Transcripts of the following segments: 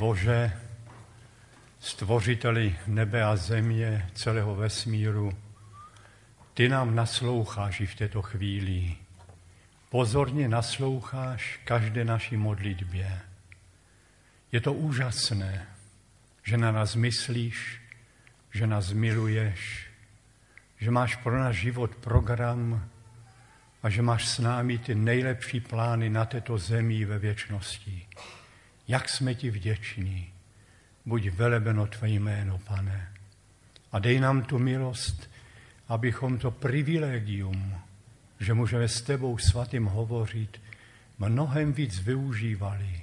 Bože, stvořiteli nebe a země, celého vesmíru, ty nám nasloucháš i v této chvíli. Pozorně nasloucháš každé naší modlitbě. Je to úžasné, že na nás myslíš, že nás miluješ, že máš pro náš život program a že máš s námi ty nejlepší plány na této zemi ve věčnosti. Jak jsme ti vděční. Buď velebeno tvé jméno, pane. A dej nám tu milost, abychom to privilegium, že můžeme s tebou svatým hovořit, mnohem víc využívali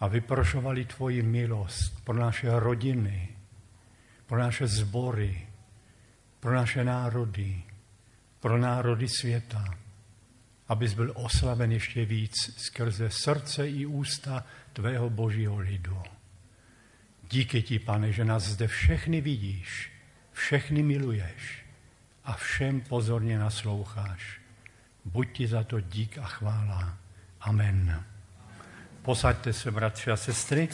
a vyprošovali tvoji milost pro naše rodiny, pro naše zbory, pro naše národy, pro národy světa, abys byl oslaven ještě víc skrze srdce i ústa tvého božího lidu. Díky ti, pane, že nás zde všechny vidíš, všechny miluješ a všem pozorně nasloucháš. Buď ti za to dík a chvála. Amen. Posaďte se, bratři a sestry.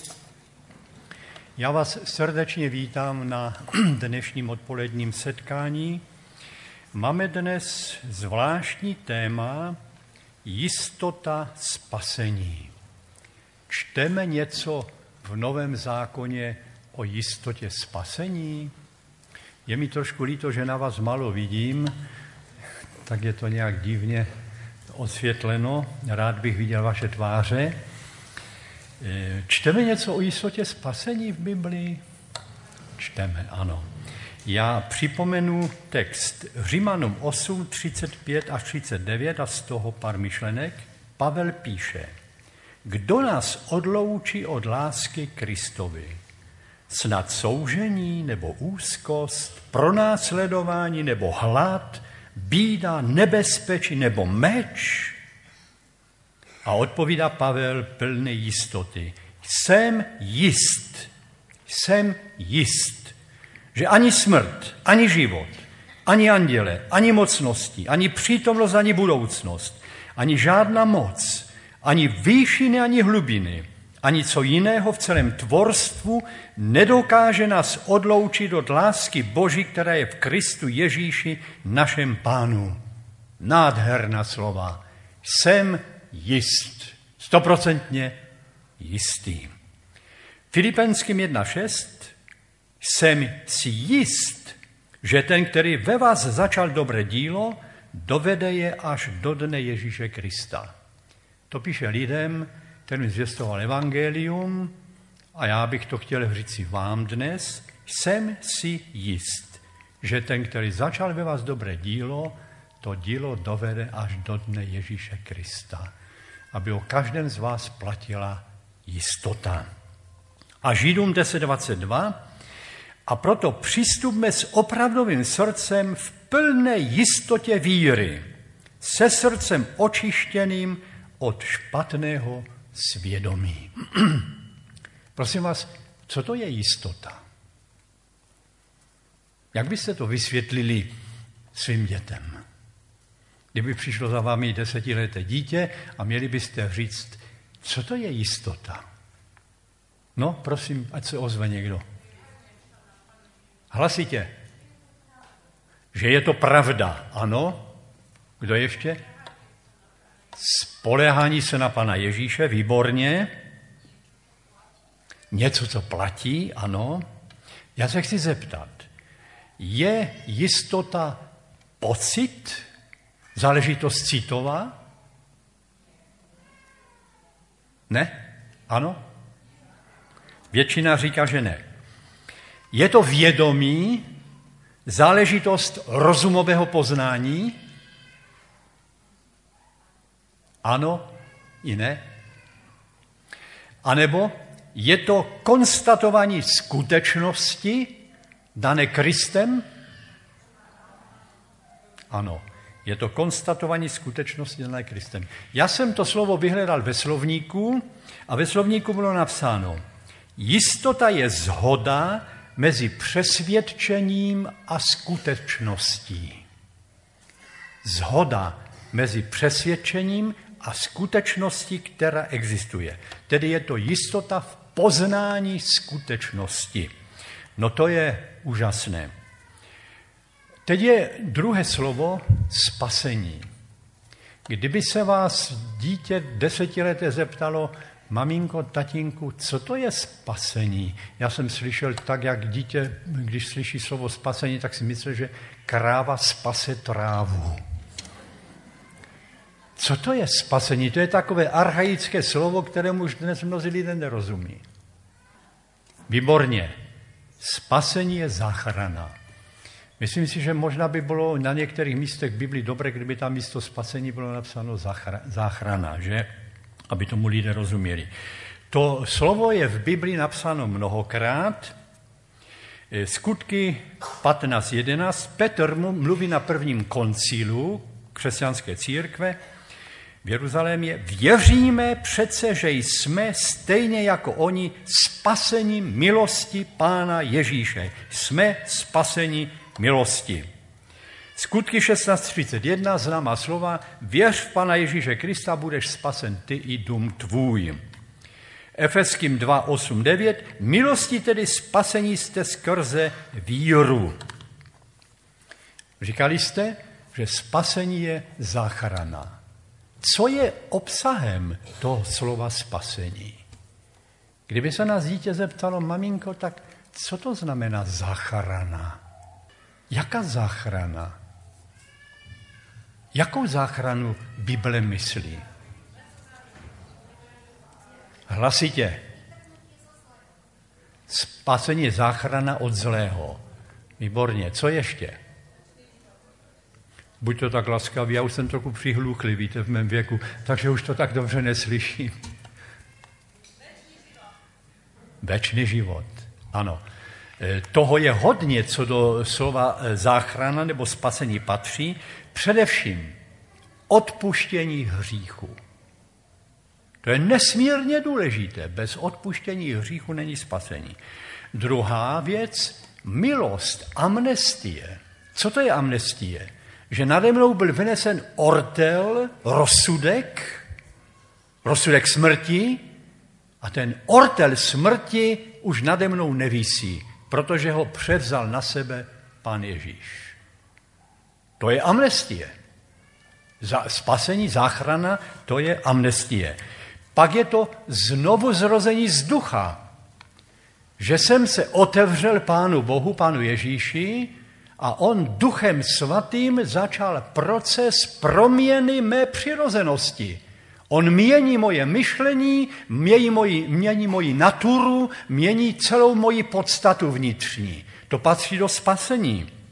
Já vás srdečně vítám na dnešním odpoledním setkání. Máme dnes zvláštní téma jistota spasení. Čteme něco v Novém zákoně o jistotě spasení? Je mi trošku líto, že na vás malo vidím, tak je to nějak divně osvětleno. Rád bych viděl vaše tváře. E, čteme něco o jistotě spasení v Biblii? Čteme, ano. Já připomenu text Římanům 8, 35 až 39 a z toho pár myšlenek. Pavel píše, kdo nás odloučí od lásky Kristovi? Snad soužení nebo úzkost, pronásledování nebo hlad, bída, nebezpečí nebo meč? A odpovídá Pavel plné jistoty. Jsem jist, jsem jist, že ani smrt, ani život, ani anděle, ani mocnosti, ani přítomnost, ani budoucnost, ani žádná moc, ani výšiny, ani hlubiny, ani co jiného v celém tvorstvu nedokáže nás odloučit od lásky Boží, která je v Kristu Ježíši, našem pánu. Nádherná slova. Jsem jist. Stoprocentně jistý. Filipenským 1.6. Jsem si jist, že ten, který ve vás začal dobré dílo, dovede je až do dne Ježíše Krista. To píše lidem, kterým zvěstoval evangelium a já bych to chtěl říct si vám dnes. Jsem si jist, že ten, který začal ve vás dobré dílo, to dílo dovede až do dne Ježíše Krista. Aby o každém z vás platila jistota. A Židům 10.22 a proto přistupme s opravdovým srdcem v plné jistotě víry, se srdcem očištěným od špatného svědomí. Prosím vás, co to je jistota? Jak byste to vysvětlili svým dětem? Kdyby přišlo za vámi desetileté dítě a měli byste říct, co to je jistota? No, prosím, ať se ozve někdo. Hlasitě. Že je to pravda, ano. Kdo ještě? Spolehání se na Pana Ježíše, výborně. Něco, co platí, ano. Já se chci zeptat, je jistota pocit, záležitost citová? Ne? Ano? Většina říká, že ne. Je to vědomí, záležitost rozumového poznání? Ano i ne. A nebo je to konstatování skutečnosti dané Kristem? Ano, je to konstatování skutečnosti dané Kristem. Já jsem to slovo vyhledal ve slovníku a ve slovníku bylo napsáno, jistota je zhoda mezi přesvědčením a skutečností. Zhoda mezi přesvědčením a skutečnosti, která existuje. Tedy je to jistota v poznání skutečnosti. No to je úžasné. Teď je druhé slovo spasení. Kdyby se vás dítě desetileté zeptalo, maminko, tatínku, co to je spasení? Já jsem slyšel tak, jak dítě, když slyší slovo spasení, tak si myslí, že kráva spase trávu. Co to je spasení? To je takové archaické slovo, kterému už dnes mnozí lidé nerozumí. Výborně. Spasení je záchrana. Myslím si, že možná by bylo na některých místech v Biblii dobré, kdyby tam místo spasení bylo napsáno záchrana, že? Aby tomu lidé rozuměli. To slovo je v Biblii napsáno mnohokrát. Eh, skutky 15.11. Petr mluví na prvním koncilu křesťanské církve v Jeruzalémě. Věříme přece, že jsme stejně jako oni spaseni milosti Pána Ježíše. Jsme spaseni milosti. Skutky 16.31, známá slova, věř v Pana Ježíše Krista, budeš spasen ty i dům tvůj. Efeským 2.8.9, milosti tedy spasení jste skrze víru. Říkali jste, že spasení je záchrana. Co je obsahem toho slova spasení? Kdyby se nás dítě zeptalo, maminko, tak co to znamená záchrana? Jaká záchrana? Jakou záchranu Bible myslí? Hlasitě. Spasení je záchrana od zlého. Výborně. Co ještě? Buď to tak laskavý, já už jsem trochu přihluchlý, víte, v mém věku, takže už to tak dobře neslyším. Večný život. Ano. E, toho je hodně, co do slova e, záchrana nebo spasení patří. Především odpuštění hříchu. To je nesmírně důležité. Bez odpuštění hříchu není spasení. Druhá věc, milost, amnestie. Co to je amnestie? Že nade mnou byl vynesen ortel, rozsudek, rozsudek smrti, a ten ortel smrti už nade mnou nevisí, protože ho převzal na sebe pán Ježíš. To je amnestie. Za, spasení, záchrana, to je amnestie. Pak je to znovu zrození z ducha. Že jsem se otevřel Pánu Bohu, Pánu Ježíši, a on duchem svatým začal proces proměny mé přirozenosti. On mění moje myšlení, mění moji, mění moji naturu, mění celou moji podstatu vnitřní. To patří do spasení.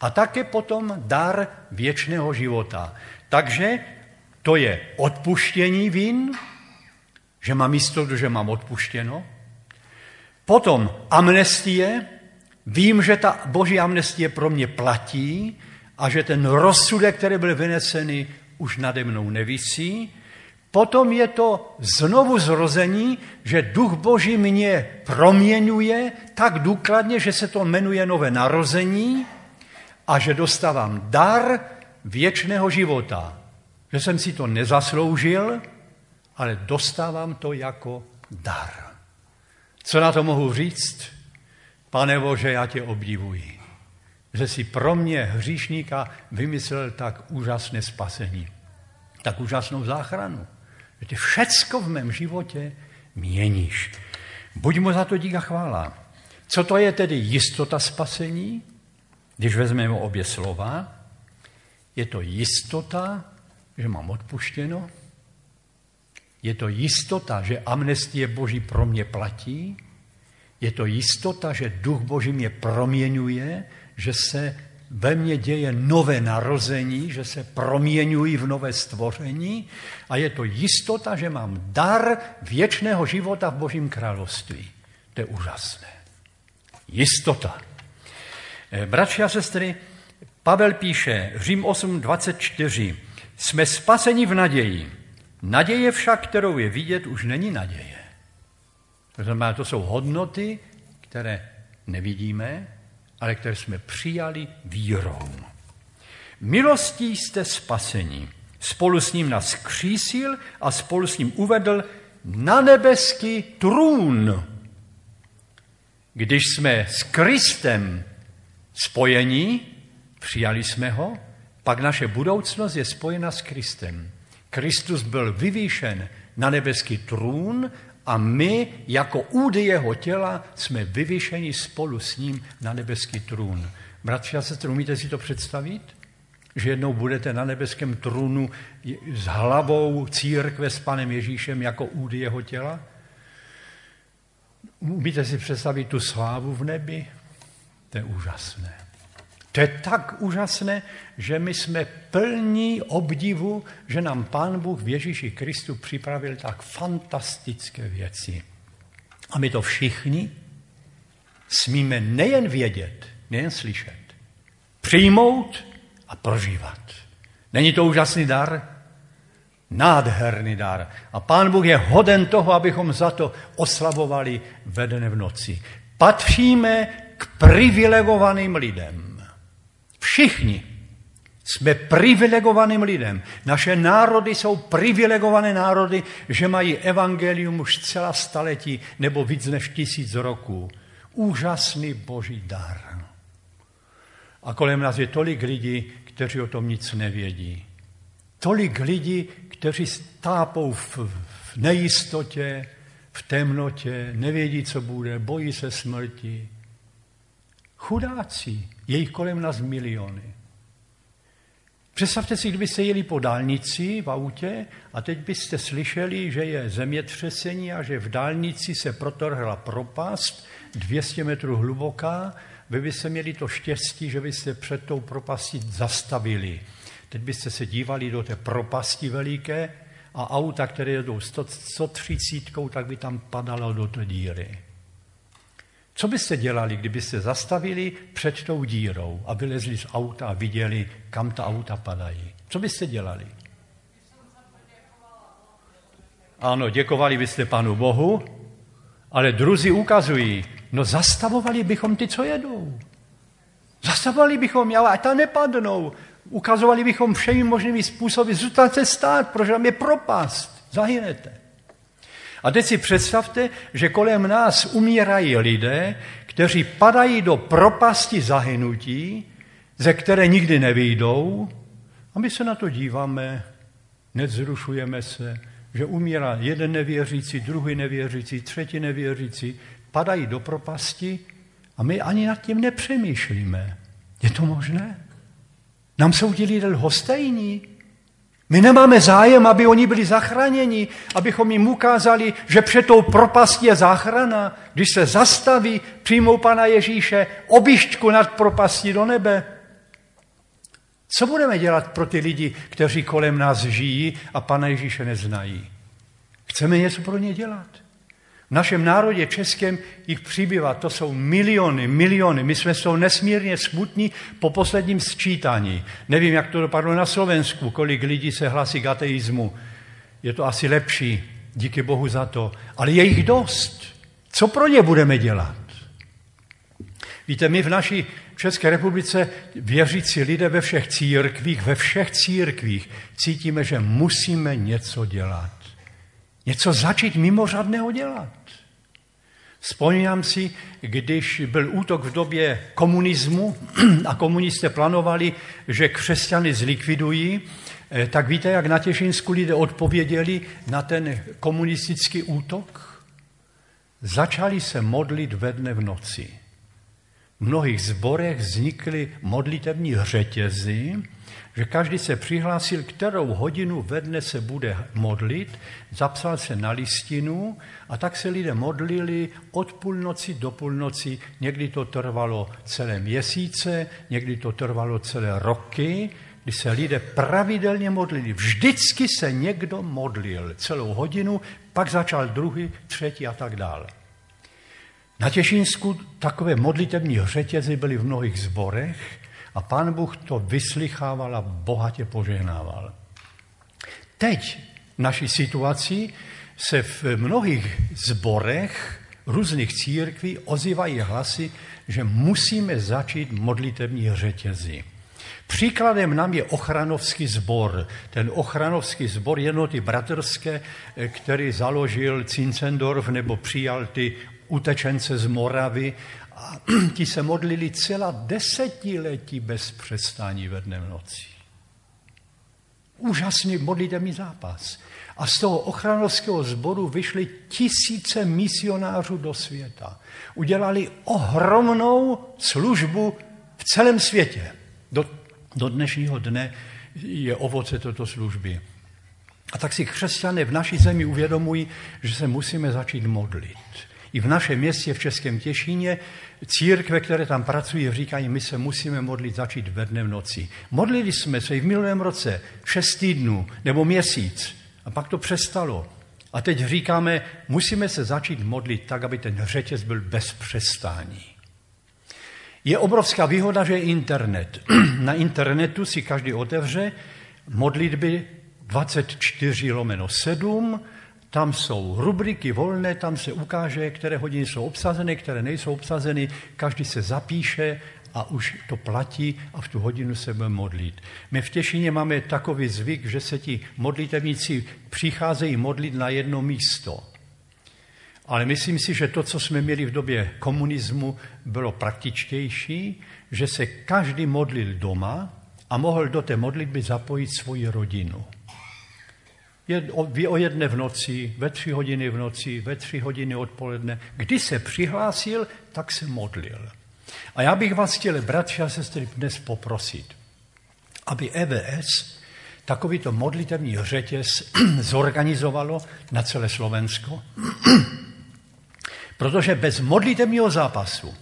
A také potom dar věčného života. Takže to je odpuštění vin, že mám jistotu, že mám odpuštěno. Potom amnestie, vím, že ta boží amnestie pro mě platí a že ten rozsudek, který byl vynesený, už nade mnou nevisí. Potom je to znovu zrození, že duch boží mě proměňuje tak důkladně, že se to jmenuje nové narození a že dostávám dar věčného života. Že jsem si to nezasloužil, ale dostávám to jako dar. Co na to mohu říct? Pane Bože, já tě obdivuji, že si pro mě hříšníka vymyslel tak úžasné spasení, tak úžasnou záchranu. Že ty všecko v mém životě měníš. Buď mu za to díka chvála. Co to je tedy jistota spasení? Když vezmeme obě slova, je to jistota, že mám odpuštěno, je to jistota, že amnestie Boží pro mě platí, je to jistota, že duch Boží mě proměňuje, že se ve mně děje nové narození, že se proměňují v nové stvoření a je to jistota, že mám dar věčného života v Božím království. To je úžasné. Jistota. Eh, bratři a sestry, Pavel píše, Řím 8.24, jsme spaseni v naději. Naděje však, kterou je vidět, už není naděje. To znamená, to jsou hodnoty, které nevidíme, ale které jsme přijali vírou. Milostí jste spaseni. Spolu s ním nás křísil a spolu s ním uvedl na nebeský trůn. Když jsme s Kristem spojení, přijali jsme ho, pak naše budoucnost je spojena s Kristem. Kristus byl vyvýšen na nebeský trůn a my jako údy jeho těla jsme vyvýšeni spolu s ním na nebeský trůn. Bratři a sestry, umíte si to představit? Že jednou budete na nebeském trůnu s hlavou církve s panem Ježíšem jako údy jeho těla? Umíte si představit tu slávu v nebi? To je úžasné. To je tak úžasné, že my jsme plní obdivu, že nám Pán Bůh v Ježíši Kristu připravil tak fantastické věci. A my to všichni smíme nejen vědět, nejen slyšet, přijmout a prožívat. Není to úžasný dar? Nádherný dar. A Pán Bůh je hoden toho, abychom za to oslavovali ve dne v noci. Patříme k privilegovaným lidem. Všichni jsme privilegovaným lidem. Naše národy jsou privilegované národy, že mají evangelium už celá staletí nebo víc než tisíc roků. Úžasný boží dar. A kolem nás je tolik lidí, kteří o tom nic nevědí. Tolik lidí, kteří stápou v, v nejistotě, v temnotě, nevědí, co bude, bojí se smrti. Chudáci, je jich kolem nás miliony. Představte si, kdybyste jeli po dálnici v autě a teď byste slyšeli, že je zemětřesení a že v dálnici se protrhla propast 200 metrů hluboká, vy byste měli to štěstí, že byste před tou propastí zastavili. Teď byste se dívali do té propasti veliké a auta, které jedou 130, tak by tam padalo do té díry. Co byste dělali, kdybyste zastavili před tou dírou a vylezli z auta a viděli, kam ta auta padají? Co byste dělali? Ano, děkovali byste Panu Bohu, ale druzí ukazují, no zastavovali bychom ty, co jedou. Zastavovali bychom je, ať tam nepadnou. Ukazovali bychom všemi možnými způsoby, zůstaňte stát, protože tam je propast, zahynete. A teď si představte, že kolem nás umírají lidé, kteří padají do propasti zahynutí, ze které nikdy nevyjdou, a my se na to díváme, nezrušujeme se, že umírá jeden nevěřící, druhý nevěřící, třetí nevěřící, padají do propasti a my ani nad tím nepřemýšlíme. Je to možné? Nám jsou ti lidé lhostejní. My nemáme zájem, aby oni byli zachráněni, abychom jim ukázali, že před tou propastí je záchrana. Když se zastaví, přijmou Pana Ježíše obišťku nad propastí do nebe. Co budeme dělat pro ty lidi, kteří kolem nás žijí a Pana Ježíše neznají? Chceme něco pro ně dělat. V našem národě českém jich přibývá, to jsou miliony, miliony. My jsme toho nesmírně smutní po posledním sčítání. Nevím, jak to dopadlo na Slovensku, kolik lidí se hlasí k ateismu. Je to asi lepší, díky Bohu za to. Ale je jich dost. Co pro ně budeme dělat? Víte, my v naší České republice věřící lidé ve všech církvích, ve všech církvích cítíme, že musíme něco dělat. Něco začít mimořádného dělat. Vzpomínám si, když byl útok v době komunismu a komunisté plánovali, že křesťany zlikvidují, eh, tak víte, jak na Těšinsku lidé odpověděli na ten komunistický útok? Začali se modlit ve dne v noci. V mnohých zborech vznikly modlitevní řetězy, že každý se přihlásil, kterou hodinu ve dne se bude modlit, zapsal se na listinu a tak se lidé modlili od půlnoci do půlnoci. Někdy to trvalo celé měsíce, někdy to trvalo celé roky, kdy se lidé pravidelně modlili. Vždycky se někdo modlil celou hodinu, pak začal druhý, třetí a tak dále. Na Těšínsku takové modlitební řetězy byly v mnohých zborech a pán Bůh to vyslychával a bohatě požehnával. Teď v naší situaci se v mnohých zborech různých církví ozývají hlasy, že musíme začít modlitební řetězy. Příkladem nám je ochranovský sbor. Ten ochranovský sbor jednoty bratrské, který založil Cincendorf nebo přijal ty utečence z Moravy a ti se modlili celá desetiletí bez přestání ve dne v noci. Úžasný modlitevní zápas. A z toho ochranovského sboru vyšly tisíce misionářů do světa. Udělali ohromnou službu v celém světě. Do, do dnešního dne je ovoce této služby. A tak si křesťané v naší zemi uvědomují, že se musíme začít modlit. I v našem městě, v Českém Těšíně, církve, které tam pracují, říkají, my se musíme modlit začít ve dne v noci. Modlili jsme se i v minulém roce šest týdnů nebo měsíc. A pak to přestalo. A teď říkáme, musíme se začít modlit tak, aby ten řetěz byl bez přestání. Je obrovská výhoda, že je internet. Na internetu si každý otevře modlitby 24 lomeno 7, tam jsou rubriky volné, tam se ukáže, které hodiny jsou obsazeny, které nejsou obsazeny, každý se zapíše a už to platí a v tu hodinu se budeme modlit. My v Těšině máme takový zvyk, že se ti modlitevníci přicházejí modlit na jedno místo. Ale myslím si, že to, co jsme měli v době komunismu, bylo praktičtější, že se každý modlil doma a mohl do té modlitby zapojit svoji rodinu. Je o jedné v noci, ve tři hodiny v noci, ve tři hodiny odpoledne. Kdy se přihlásil, tak se modlil. A já bych vás chtěl, bratři a sestry, dnes poprosit, aby EVS takovýto modlitevní řetěz zorganizovalo na celé Slovensko, protože bez modlitevního zápasu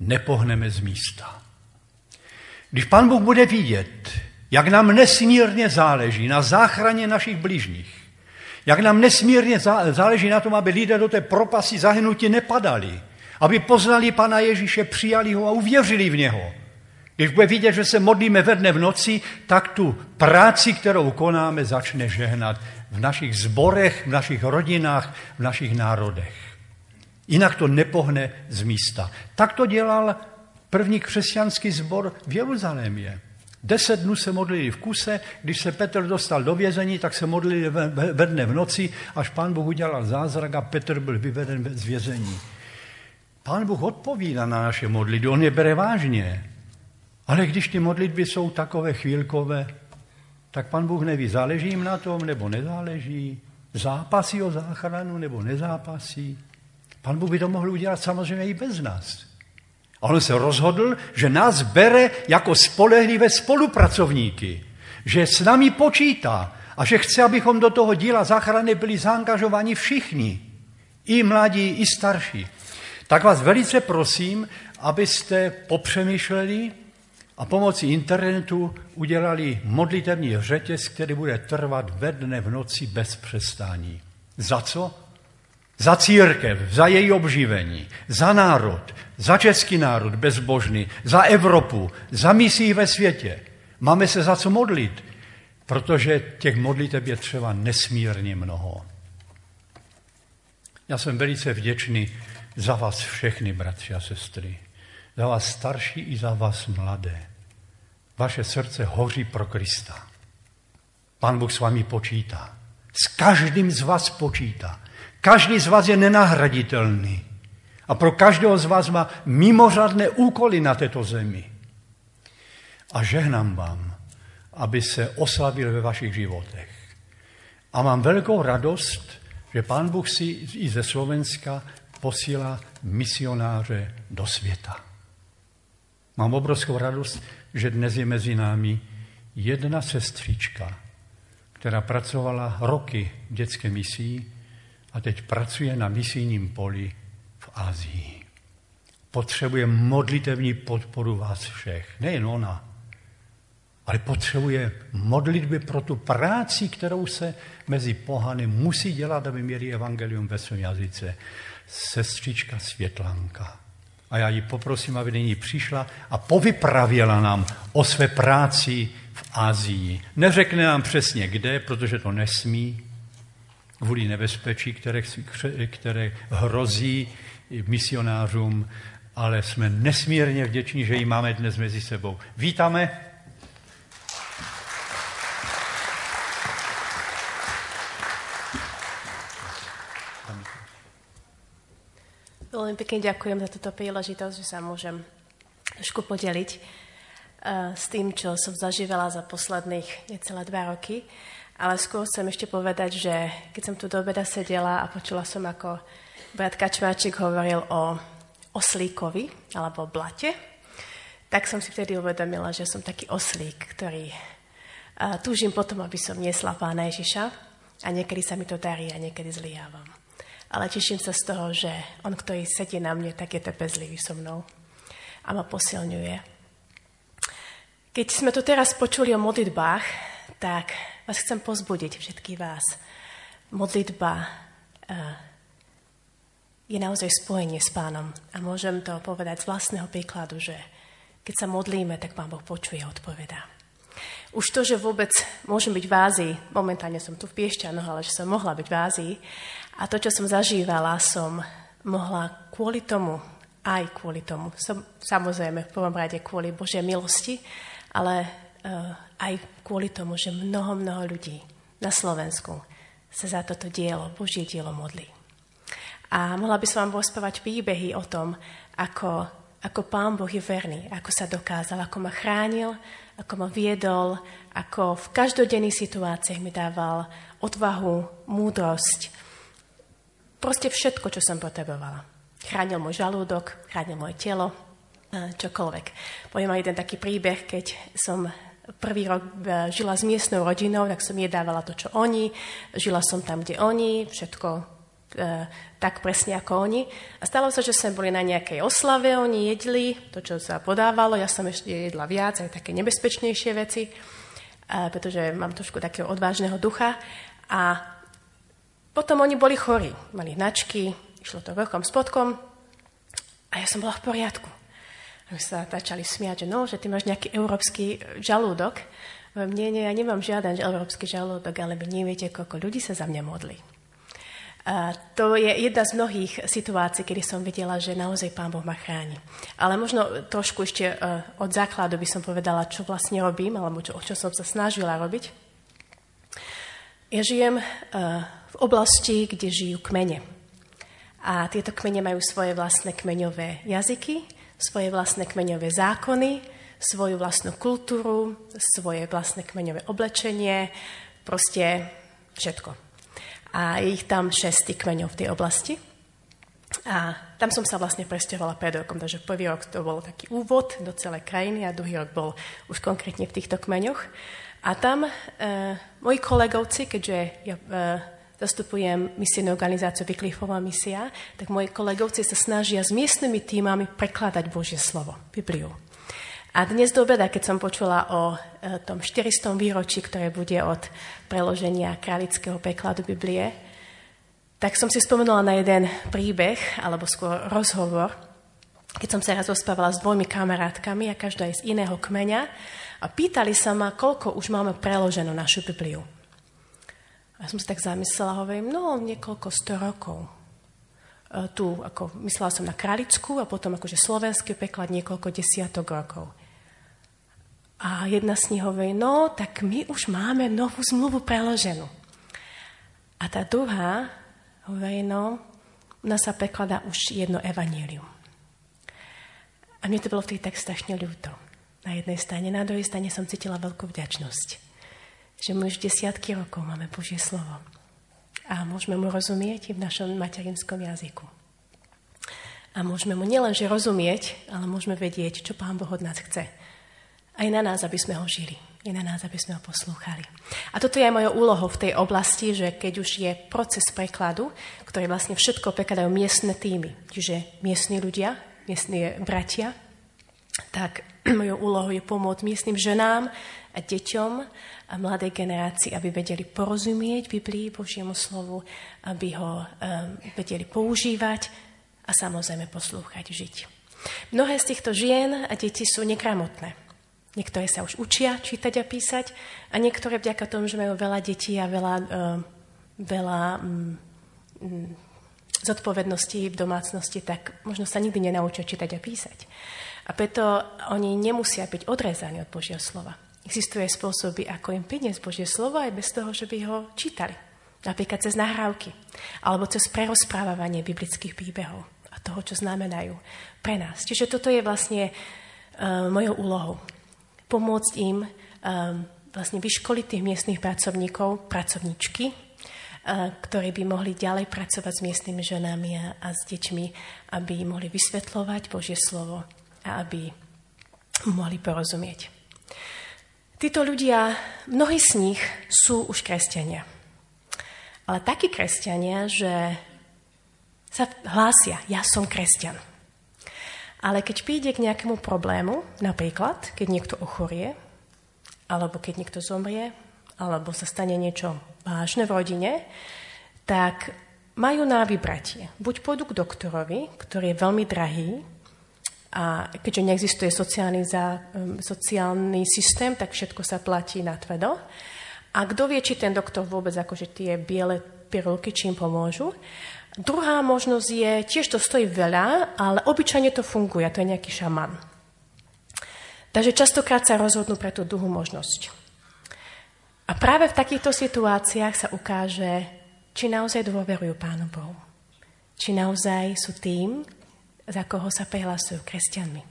nepohneme z místa. Když Pán Bůh bude vidět, jak nám nesmírně záleží na záchraně našich bližních, jak nám nesmírně záleží na tom, aby lidé do té propasti zahynutí nepadali, aby poznali Pana Ježíše, přijali ho a uvěřili v něho. Když bude vidět, že se modlíme ve dne v noci, tak tu práci, kterou konáme, začne žehnat v našich zborech, v našich rodinách, v našich národech. Jinak to nepohne z místa. Tak to dělal první křesťanský zbor v Jeruzalémě. Deset dnů se modlili v kuse, když se Petr dostal do vězení, tak se modlili ve dne v noci, až pán Bůh udělal zázrak a Petr byl vyveden z vězení. Pán Bůh odpovídá na naše modlitby, on je bere vážně. Ale když ty modlitby jsou takové chvílkové, tak pan Bůh neví, záleží jim na tom, nebo nezáleží, zápasí o záchranu, nebo nezápasí. Pan Bůh by to mohl udělat samozřejmě i bez nás. A on se rozhodl, že nás bere jako spolehlivé spolupracovníky, že s námi počítá a že chce, abychom do toho díla záchrany byli zaangažováni všichni, i mladí, i starší. Tak vás velice prosím, abyste popřemýšleli a pomocí internetu udělali modlitevní řetěz, který bude trvat ve dne v noci bez přestání. Za co? Za církev, za její obživení, za národ, za český národ bezbožný, za Evropu, za misí ve světě. Máme se za co modlit, protože těch modlitev je třeba nesmírně mnoho. Já jsem velice vděčný za vás všechny, bratři a sestry. Za vás starší i za vás mladé. Vaše srdce hoří pro Krista. Pán Bůh s vámi počítá. S každým z vás počítá. Každý z vás je nenahraditelný. A pro každého z vás má mimořádné úkoly na této zemi. A žehnám vám, aby se oslavil ve vašich životech. A mám velkou radost, že Pán Bůh si i ze Slovenska posílá misionáře do světa. Mám obrovskou radost, že dnes je mezi námi jedna sestřička, která pracovala roky v dětské misii a teď pracuje na misijním poli v Azii. Potřebuje modlitevní podporu vás všech. Nejen ona, ale potřebuje modlitby pro tu práci, kterou se mezi pohany musí dělat, aby měli evangelium ve svém jazyce sestřička Světlanka. A já ji poprosím, aby nyní přišla a povypravěla nám o své práci v Azii. Neřekne nám přesně kde, protože to nesmí, kvůli nebezpečí, které, které hrozí misionářům, ale jsme nesmírně vděční, že ji máme dnes mezi sebou. Vítáme. Velmi pěkně děkuji za tuto příležitost, že se můžem trošku podělit eh, s tím, co jsem zažívala za posledních necelé dva roky. Ale skôr chcem ešte povedať, že keď som tu do obeda sedela a počula som, ako brat Kačmáčik hovoril o oslíkovi alebo blate, tak som si vtedy uvedomila, že som taký oslík, ktorý uh, túžim potom, aby som niesla pána Ježiša a niekedy sa mi to darí a niekedy zlyhávam ale teším sa z toho, že on, ktorý sedí na mne, tak je trpezlivý so mnou a ma posilňuje. Keď sme tu teraz počuli o modlitbách, tak vás chcem pozbudiť, všetkých vás. Modlitba uh, je naozaj spojenie s pánom. A môžem to povedať z vlastného príkladu, že keď sa modlíme, tak pán Boh počuje a. Už to, že vôbec môžem byť v Ázii, momentálne som tu v Piešťanoch, ale že som mohla byť v Ázii, a to, čo som zažívala, som mohla kvôli tomu, aj kvôli tomu, som, samozrejme v prvom rade kvôli Božej milosti, ale aj kvôli tomu, že mnoho, mnoho ľudí na Slovensku sa za toto dielo, Božie dielo modlí. A mohla by som vám rozprávať príbehy o tom, ako, ako Pán Boh je verný, ako sa dokázal, ako ma chránil, ako ma viedol, ako v každodenných situáciách mi dával odvahu, múdrosť, Proste všetko, čo som potrebovala. Chránil môj žalúdok, chránil moje telo, čokoľvek. Poviem aj jeden taký príbeh, keď som prvý rok e, žila s miestnou rodinou, tak som jedávala to, čo oni, žila som tam, kde oni, všetko e, tak presne ako oni. A stalo sa, že sme boli na nejakej oslave, oni jedli to, čo sa podávalo, ja som ešte jedla viac, aj také nebezpečnejšie veci, e, pretože mám trošku takého odvážneho ducha. A potom oni boli chorí, mali hnačky, išlo to veľkom spodkom a ja som bola v poriadku. My sa začali smiať, že no, že ty máš nejaký európsky žalúdok. Nie, nie, ja nemám žiaden európsky žalúdok, ale vy neviete, koľko ľudí sa za mňa modlí. A to je jedna z mnohých situácií, kedy som videla, že naozaj Pán Boh ma chráni. Ale možno trošku ešte uh, od základu by som povedala, čo vlastne robím, alebo čo, o čo som sa snažila robiť. Ja žijem uh, v oblasti, kde žijú kmene. A tieto kmene majú svoje vlastné kmeňové jazyky, svoje vlastné kmeňové zákony, svoju vlastnú kultúru, svoje vlastné kmeňové oblečenie, proste všetko. A je ich tam šestý kmeňov v tej oblasti. A tam som sa vlastne presťahovala pred rokom, takže prvý rok to bol taký úvod do celej krajiny a druhý rok bol už konkrétne v týchto kmeňoch. A tam e, moji kolegovci, keďže ja e, zastupujem misijnú organizáciu Vyklifová misia, tak moji kolegovci sa snažia s miestnymi týmami prekladať Božie slovo, Bibliu. A dnes do obeda, keď som počula o e, tom 400. výročí, ktoré bude od preloženia králického prekladu Biblie, tak som si spomenula na jeden príbeh, alebo skôr rozhovor, keď som sa raz rozprávala s dvomi kamarátkami a každá je z iného kmeňa a pýtali sa ma, koľko už máme preloženú našu Bibliu. A som si tak zamyslela, hovorím, no niekoľko sto rokov. E, tu, ako, myslela som na Kralickú a potom akože slovenský preklad niekoľko desiatok rokov. A jedna z nich hovorí, no tak my už máme novú zmluvu preloženú. A tá druhá hovorí, no, u nás sa prekladá už jedno evanílium. A mne to bolo vtedy tak strašne ľúto. Na jednej strane, na druhej strane som cítila veľkú vďačnosť že my už desiatky rokov máme Božie slovo. A môžeme mu rozumieť v našom materinskom jazyku. A môžeme mu nielenže rozumieť, ale môžeme vedieť, čo Pán Boh od nás chce. Aj na nás, aby sme ho žili. Je na nás, aby sme ho poslúchali. A toto je aj mojou úlohou v tej oblasti, že keď už je proces prekladu, ktorý vlastne všetko prekladajú miestne týmy, čiže miestni ľudia, miestni bratia, tak mojou úlohou je pomôcť miestnym ženám a deťom a mladej generácii, aby vedeli porozumieť Biblii, Božiemu slovu, aby ho um, vedeli používať a samozrejme poslúchať, žiť. Mnohé z týchto žien a detí sú nekramotné. Niektoré sa už učia čítať a písať a niektoré vďaka tomu, že majú veľa detí a veľa, uh, veľa um, um, zodpovedností v domácnosti, tak možno sa nikdy nenaučia čítať a písať. A preto oni nemusia byť odrezaní od Božieho slova. Existuje spôsoby, ako im priniesť Božie slovo aj bez toho, že by ho čítali. Napríklad cez nahrávky alebo cez prerozprávanie biblických príbehov. A toho, čo znamenajú pre nás. Čiže toto je vlastne uh, mojou úlohou. Pomôcť im um, vlastne vyškoliť tých miestnych pracovníkov, pracovníčky, uh, ktorí by mohli ďalej pracovať s miestnymi ženami a, a s deťmi, aby mohli vysvetľovať Božie slovo a aby mohli porozumieť. Títo ľudia, mnohí z nich sú už kresťania. Ale takí kresťania, že sa hlásia, ja som kresťan. Ale keď príde k nejakému problému, napríklad, keď niekto ochorie, alebo keď niekto zomrie, alebo sa stane niečo vážne v rodine, tak majú na vybratie. Buď pôjdu k doktorovi, ktorý je veľmi drahý, a keďže neexistuje sociálny, za, sociálny systém, tak všetko sa platí na tvedo. A kto vie, či ten doktor vôbec akože tie biele pirulky, čím pomôžu. Druhá možnosť je, tiež to stojí veľa, ale obyčajne to funguje, to je nejaký šaman. Takže častokrát sa rozhodnú pre tú druhú možnosť. A práve v takýchto situáciách sa ukáže, či naozaj dôverujú Pánu Bohu. Či naozaj sú tým, za koho sa prihlasujú kresťanmi.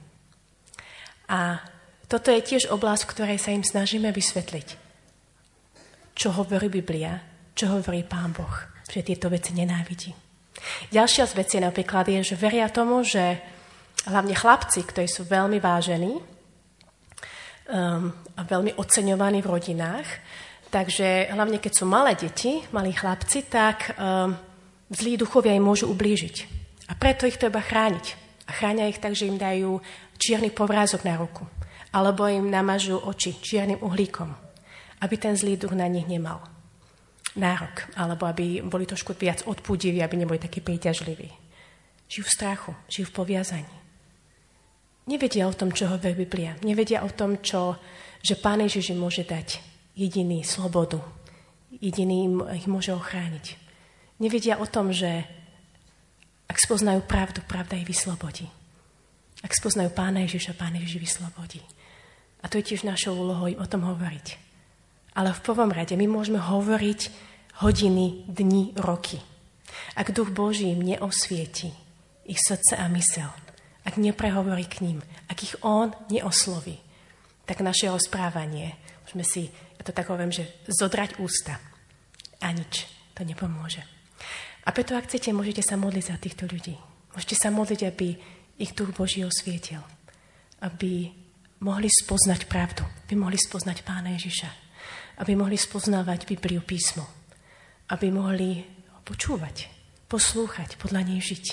A toto je tiež oblasť, v ktorej sa im snažíme vysvetliť, čo hovorí Biblia, čo hovorí Pán Boh, že tieto veci nenávidí. Ďalšia z vecí napríklad je, že veria tomu, že hlavne chlapci, ktorí sú veľmi vážení um, a veľmi oceňovaní v rodinách, takže hlavne keď sú malé deti, malí chlapci, tak um, zlí duchovia im môžu ublížiť. A preto ich treba chrániť. A chránia ich tak, že im dajú čierny povrázok na ruku. Alebo im namažú oči čiernym uhlíkom, aby ten zlý duch na nich nemal nárok, alebo aby boli trošku viac odpudiví, aby neboli takí príťažliví. Žijú v strachu, žijú v poviazaní. Nevedia o tom, čo hovorí Biblia. Nevedia o tom, čo, že Pán Ježiš im môže dať jediný slobodu. Jediný im ich môže ochrániť. Nevedia o tom, že ak spoznajú pravdu, pravda ich vyslobodí. Ak spoznajú Pána Ježiša, Pán Ježiš vyslobodí. A to je tiež našou úlohou o tom hovoriť. Ale v prvom rade my môžeme hovoriť hodiny, dni, roky. Ak duch Boží im neosvieti ich srdce a mysel, ak neprehovorí k ním, ak ich on neosloví, tak naše rozprávanie, môžeme si, ja to tak hovorím, že zodrať ústa a nič to nepomôže. A preto, ak chcete, môžete sa modliť za týchto ľudí. Môžete sa modliť, aby ich duch Boží osvietil. Aby mohli spoznať pravdu. Aby mohli spoznať Pána Ježiša aby mohli spoznávať Bibliu písmo, aby mohli počúvať, poslúchať, podľa nej žiť.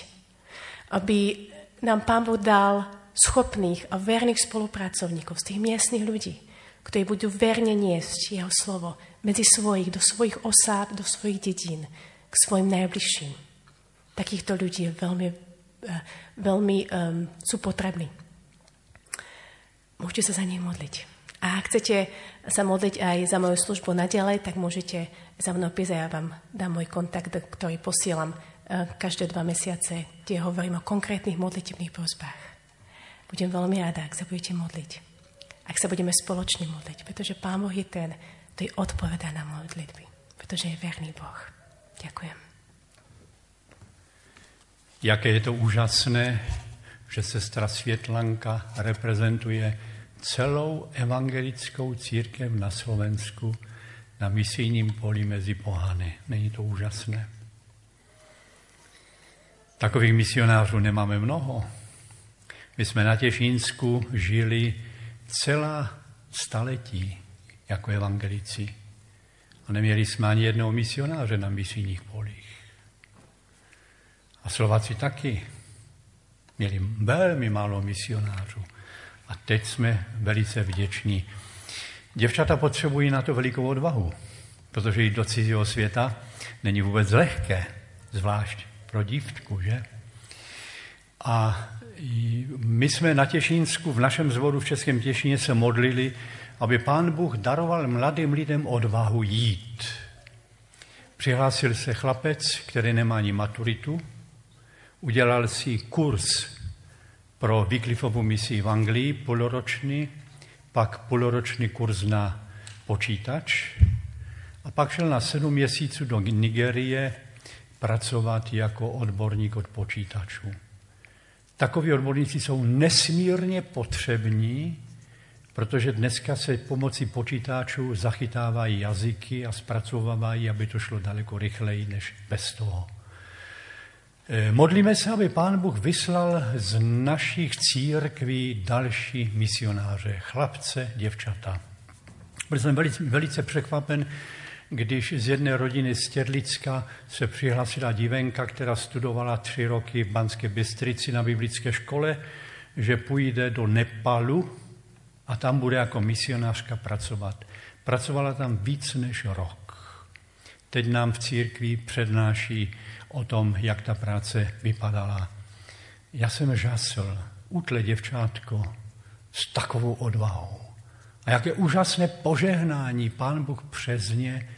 Aby nám Pán Boh dal schopných a verných spolupracovníkov z tých miestnych ľudí, ktorí budú verne niesť Jeho slovo medzi svojich, do svojich osád, do svojich dedín, k svojim najbližším. Takýchto ľudí je veľmi, eh, veľmi um, sú potrební. Môžete sa za nich modliť. A ak chcete sa modliť aj za moju službu naďalej, tak môžete za mnou písať, ja vám dám môj kontakt, ktorý posielam eh, každé dva mesiace, kde hovorím o konkrétnych modlitebných prozbách. Budem veľmi rada, ak sa budete modliť. Ak sa budeme spoločne modliť, pretože Pán Boh je ten, ktorý odpovedá na modlitby, pretože je verný Boh. Ďakujem. Jaké je to úžasné, že sestra Světlanka reprezentuje celou evangelickou církev na Slovensku na misijním poli mezi pohany. Není to úžasné? Takových misionářů nemáme mnoho. My jsme na Těšínsku žili celá staletí jako evangelici. A neměli jsme ani jednoho misionáře na misijních polích. A Slováci taky měli velmi málo misionářů. A teď jsme velice vděční. Děvčata potřebují na to velikou odvahu, protože jít do cizího světa není vůbec lehké, zvlášť pro dívku, že? A my jsme na Těšínsku, v našem zvodu v Českém Těšíně se modlili, aby pán Bůh daroval mladým lidem odvahu jít. Přihlásil se chlapec, který nemá ani maturitu, udělal si kurz pro Wycliffovou misi v Anglii půlroční, pak půlroční kurz na počítač a pak šel na sedm měsíců do Nigerie pracovat jako odborník od počítačů. Takoví odborníci jsou nesmírně potřební, protože dneska se pomocí počítačů zachytávají jazyky a zpracovávají, aby to šlo daleko rychleji než bez toho. Eh, modlíme se, aby Pán Bůh vyslal z našich církví další misionáře, chlapce, děvčata. Byl jsem velice, velice překvapen, když z jedné rodiny z Těrlicka se přihlásila dívenka, která studovala tři roky v Banské Bystrici na biblické škole, že půjde do Nepalu a tam bude jako misionářka pracovat. Pracovala tam víc než rok. Teď nám v církvi přednáší o tom, jak ta práce vypadala. Já jsem žasl, útle děvčátko, s takovou odvahou. A jaké úžasné požehnání Pán Bůh přes ně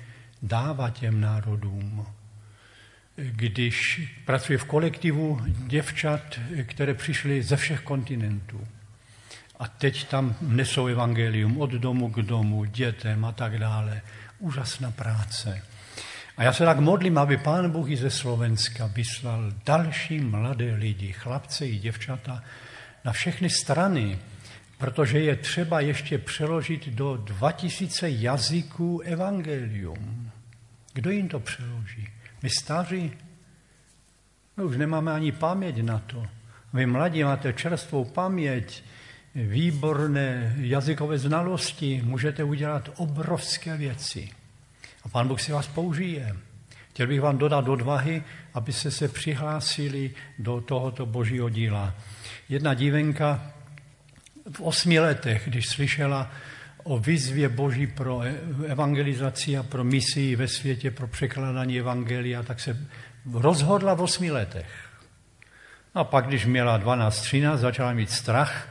dává těm národům. Když pracuje v kolektivu děvčat, které přišly ze všech kontinentů. A teď tam nesou evangelium od domu k domu, dětem a tak dále. Úžasná práce. A já se tak modlím, aby Pán Bůh i ze Slovenska vyslal další mladé lidi, chlapce i děvčata, na všechny strany, protože je třeba ještě přeložit do 2000 jazyků evangelium. Kdo jim to přeloží? My staří? No už nemáme ani paměť na to. Vy mladí máte čerstvou paměť, výborné jazykové znalosti, můžete udělat obrovské věci. A Pán Bůh si vás použije. Chtěl bych vám dodat odvahy, abyste se přihlásili do tohoto božího díla. Jedna dívenka v osmi letech, když slyšela o výzvě Boží pro e- evangelizaci a pro misii ve světě, pro překládání evangelia, tak se rozhodla v osmi letech. A pak, když měla 12-13, začala mít strach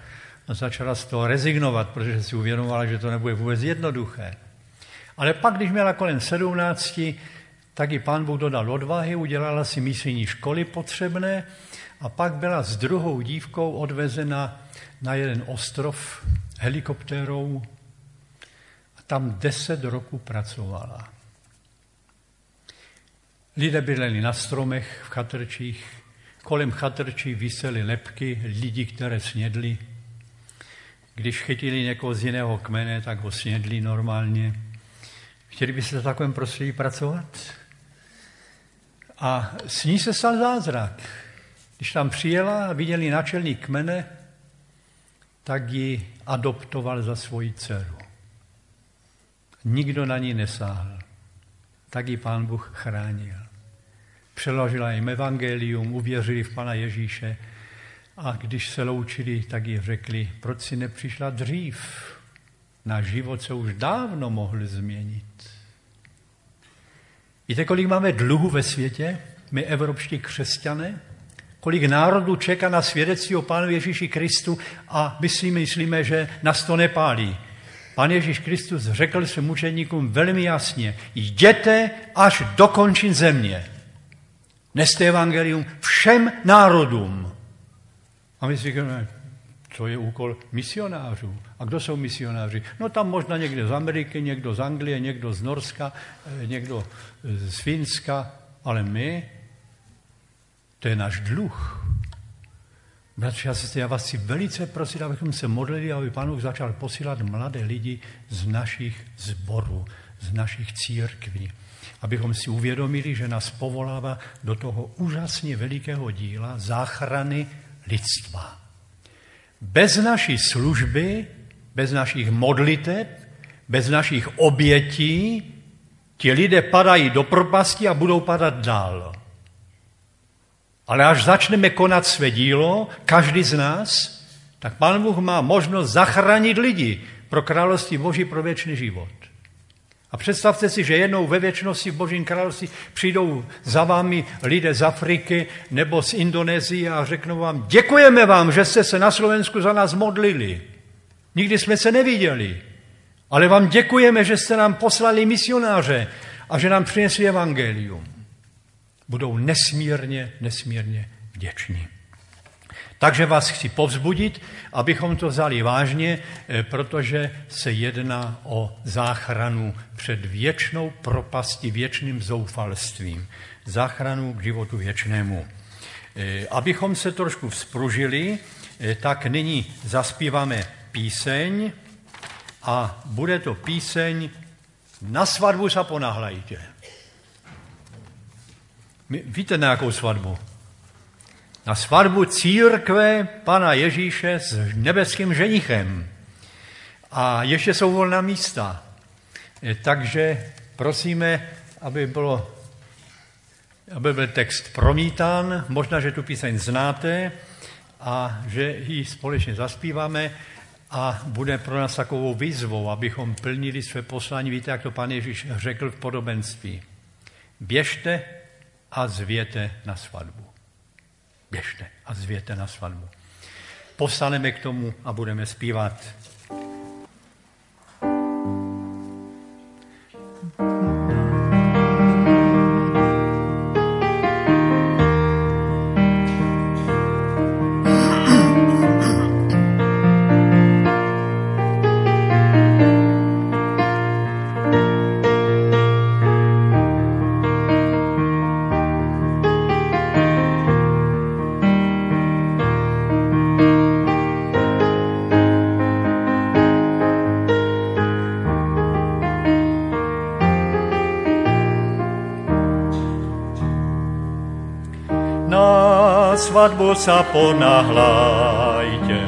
začala z toho rezignovat, protože si uvědomovala, že to nebude vůbec jednoduché. Ale pak, když měla kolem 17, tak i pán Bůh dodal odvahy, udělala si misijní školy potřebné a pak byla s druhou dívkou odvezena na jeden ostrov helikoptérou a tam deset roků pracovala. Lidé bydleli na stromech v chatrčích, kolem chatrčí vysely lepky lidí, které snědli. Když chytili někoho z jiného kmene, tak ho snědli normálně. Chtěli byste v takovém prostředí pracovat? A s ní se stal zázrak. Když tam přijela a viděli náčelní kmene, tak ji adoptoval za svoji dceru. Nikdo na ní nesáhl. Tak ji pán Bůh chránil. Přeložila jim evangelium, uvěřili v Pana Ježíše a když se loučili, tak ji řekli, proč si nepřišla dřív? Náš život se už dávno mohl změnit. Víte, kolik máme dluhu ve světě, my evropští křesťané? Kolik národů čeká na svědectví o Pánu Ježíši Kristu a my si myslíme, že nás to nepálí. Pán Ježíš Kristus řekl svým učeníkům velmi jasně, jděte až do končin země. Neste evangelium všem národům. A my si říkáme, co je úkol misionářů. A kdo jsou misionáři? No tam možná někdo z Ameriky, někdo z Anglie, někdo z Norska, eh, někdo z Finska, ale my, to je náš dluh. Bratři a sestry, já vás chci velice prosit, abychom se modlili, aby Pán Bůh začal posílat mladé lidi z našich zborů, z našich církví. Abychom si uvědomili, že nás povolává do toho úžasně velikého díla záchrany lidstva. Bez naší služby, bez našich modliteb, bez našich obětí, ti lidé padají do propasti a budou padat dál. Ale až začneme konat své dílo, každý z nás, tak Pán Bůh má možnost zachránit lidi pro království Boží pro věčný život. A představte si, že jednou ve věčnosti v Božím království přijdou za vámi lidé z Afriky nebo z Indonésie a řeknou vám, děkujeme vám, že jste se na Slovensku za nás modlili. Nikdy jsme se neviděli, ale vám děkujeme, že jste nám poslali misionáře a že nám přinesli evangelium. Budou nesmírně, nesmírně vděční. Takže vás chci povzbudit, abychom to vzali vážně, eh, protože se jedná o záchranu před věčnou propastí, věčným zoufalstvím. Záchranu k životu věčnému. E, abychom se trošku vzpružili, e, tak nyní zaspíváme píseň a bude to píseň Na svatbu se ponahlajte. Víte, na jakou svatbu? Na svatbu církve Pana Ježíše s nebeským ženichem. A ještě jsou volná místa. E, takže prosíme, aby, bylo, aby byl text promítán. Možná, že tu píseň znáte a že ji společně zaspíváme a bude pro nás takovou výzvou, abychom plnili své poslání. Víte, jak to pan Ježíš řekl v podobenství. Běžte a zvěte na svatbu. Běžte a zvěte na svatbu. Postaneme k tomu a budeme zpívat. Svatbu sa ponahlajte,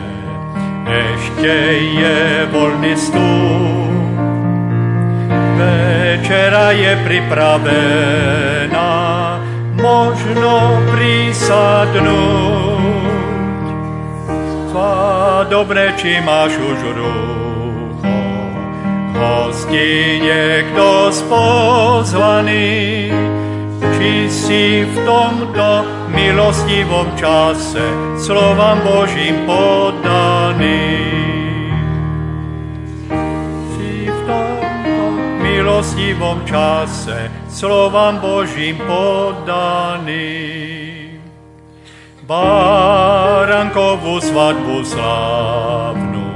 ešte je voľný stůl. Večera je pripravená, možno prisadnúť. Svadobné, či máš už rucho, hostine, kto spozvaný, či si v tomto milostivom čase slovám Božím podaný. Si v tomto milostivom čase slovám Božím podaný. Barankovú svadbu slávnu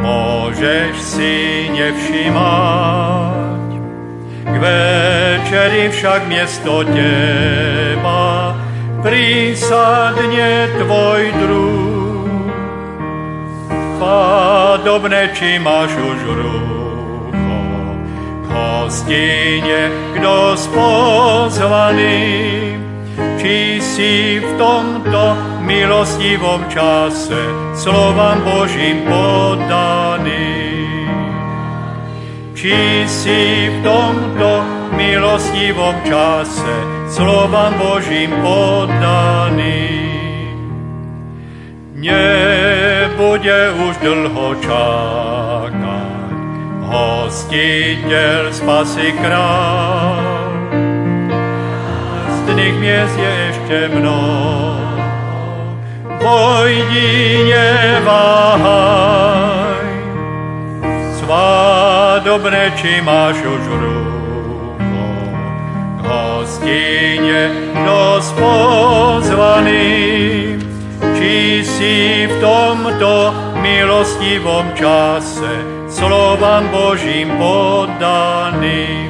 môžeš si nevšimať. K večeri však miesto teba prísadne tvoj druh. Podobne, či máš už rucho, k hostine, kto spozvaný, či si v tomto milostivom čase slovám Božím podaný. Či si v tomto milostivom čase slovám Božím poddaný. Nebude už dlho čakať, hostiteľ spasy král. Zdných miest je ešte mnoho, pojdi neváhaj. Svadobné, či máš už rúk, hostinie nos pozvaný, či si v tomto milostivom čase slovám Božím poddaný.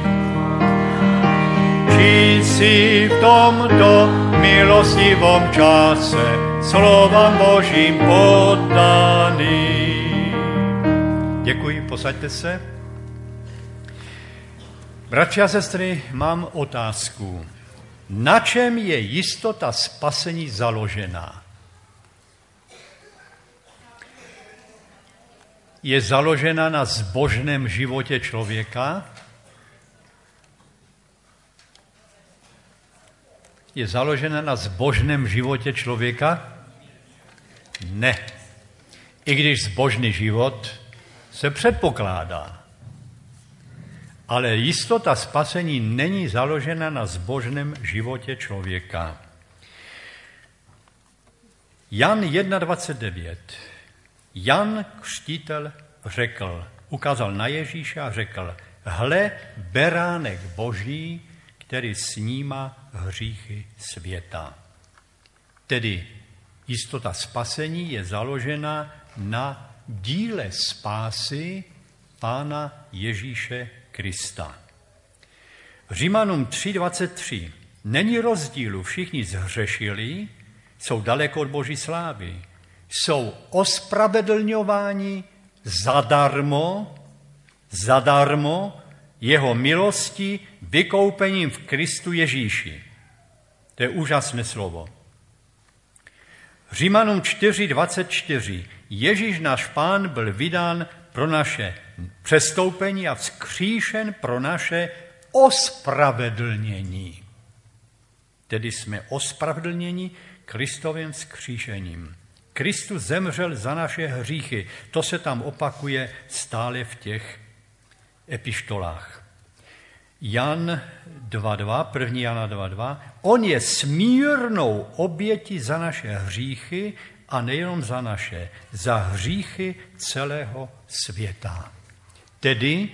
Či si v tomto milostivom čase slovám Božím poddaný. Děkuji, posaďte se. Bratři a sestry, mám otázku. Na čem je jistota spasení založená? Je založena na zbožném životě člověka? Je založena na zbožném životě člověka? Ne. I když zbožný život se předpokládá. Ale jistota spasení není založena na zbožném životě člověka. Jan 1.29. Jan křtítel řekl, ukázal na Ježíše a řekl, hle beránek boží, který sníma hříchy světa. Tedy jistota spasení je založena na díle spásy Pána Ježíše Krista. Římanům 3.23. Není rozdílu, všichni zhřešili jsou daleko od boží slávy. Jsou ospravedlňováni zadarmo, zadarmo jeho milosti vykoupením v Kristu Ježíši. To je úžasné slovo. Římanům 4.24. Ježíš náš pán byl vydán pro naše přestoupení a vzkříšen pro naše ospravedlnění. Tedy jsme ospravedlněni Kristovým vzkříšením. Kristus zemřel za naše hříchy. To se tam opakuje stále v těch epištolách. Jan 2.2, 1. Jana 2.2, on je smírnou obětí za naše hříchy a nejenom za naše, za hříchy celého světa. Tedy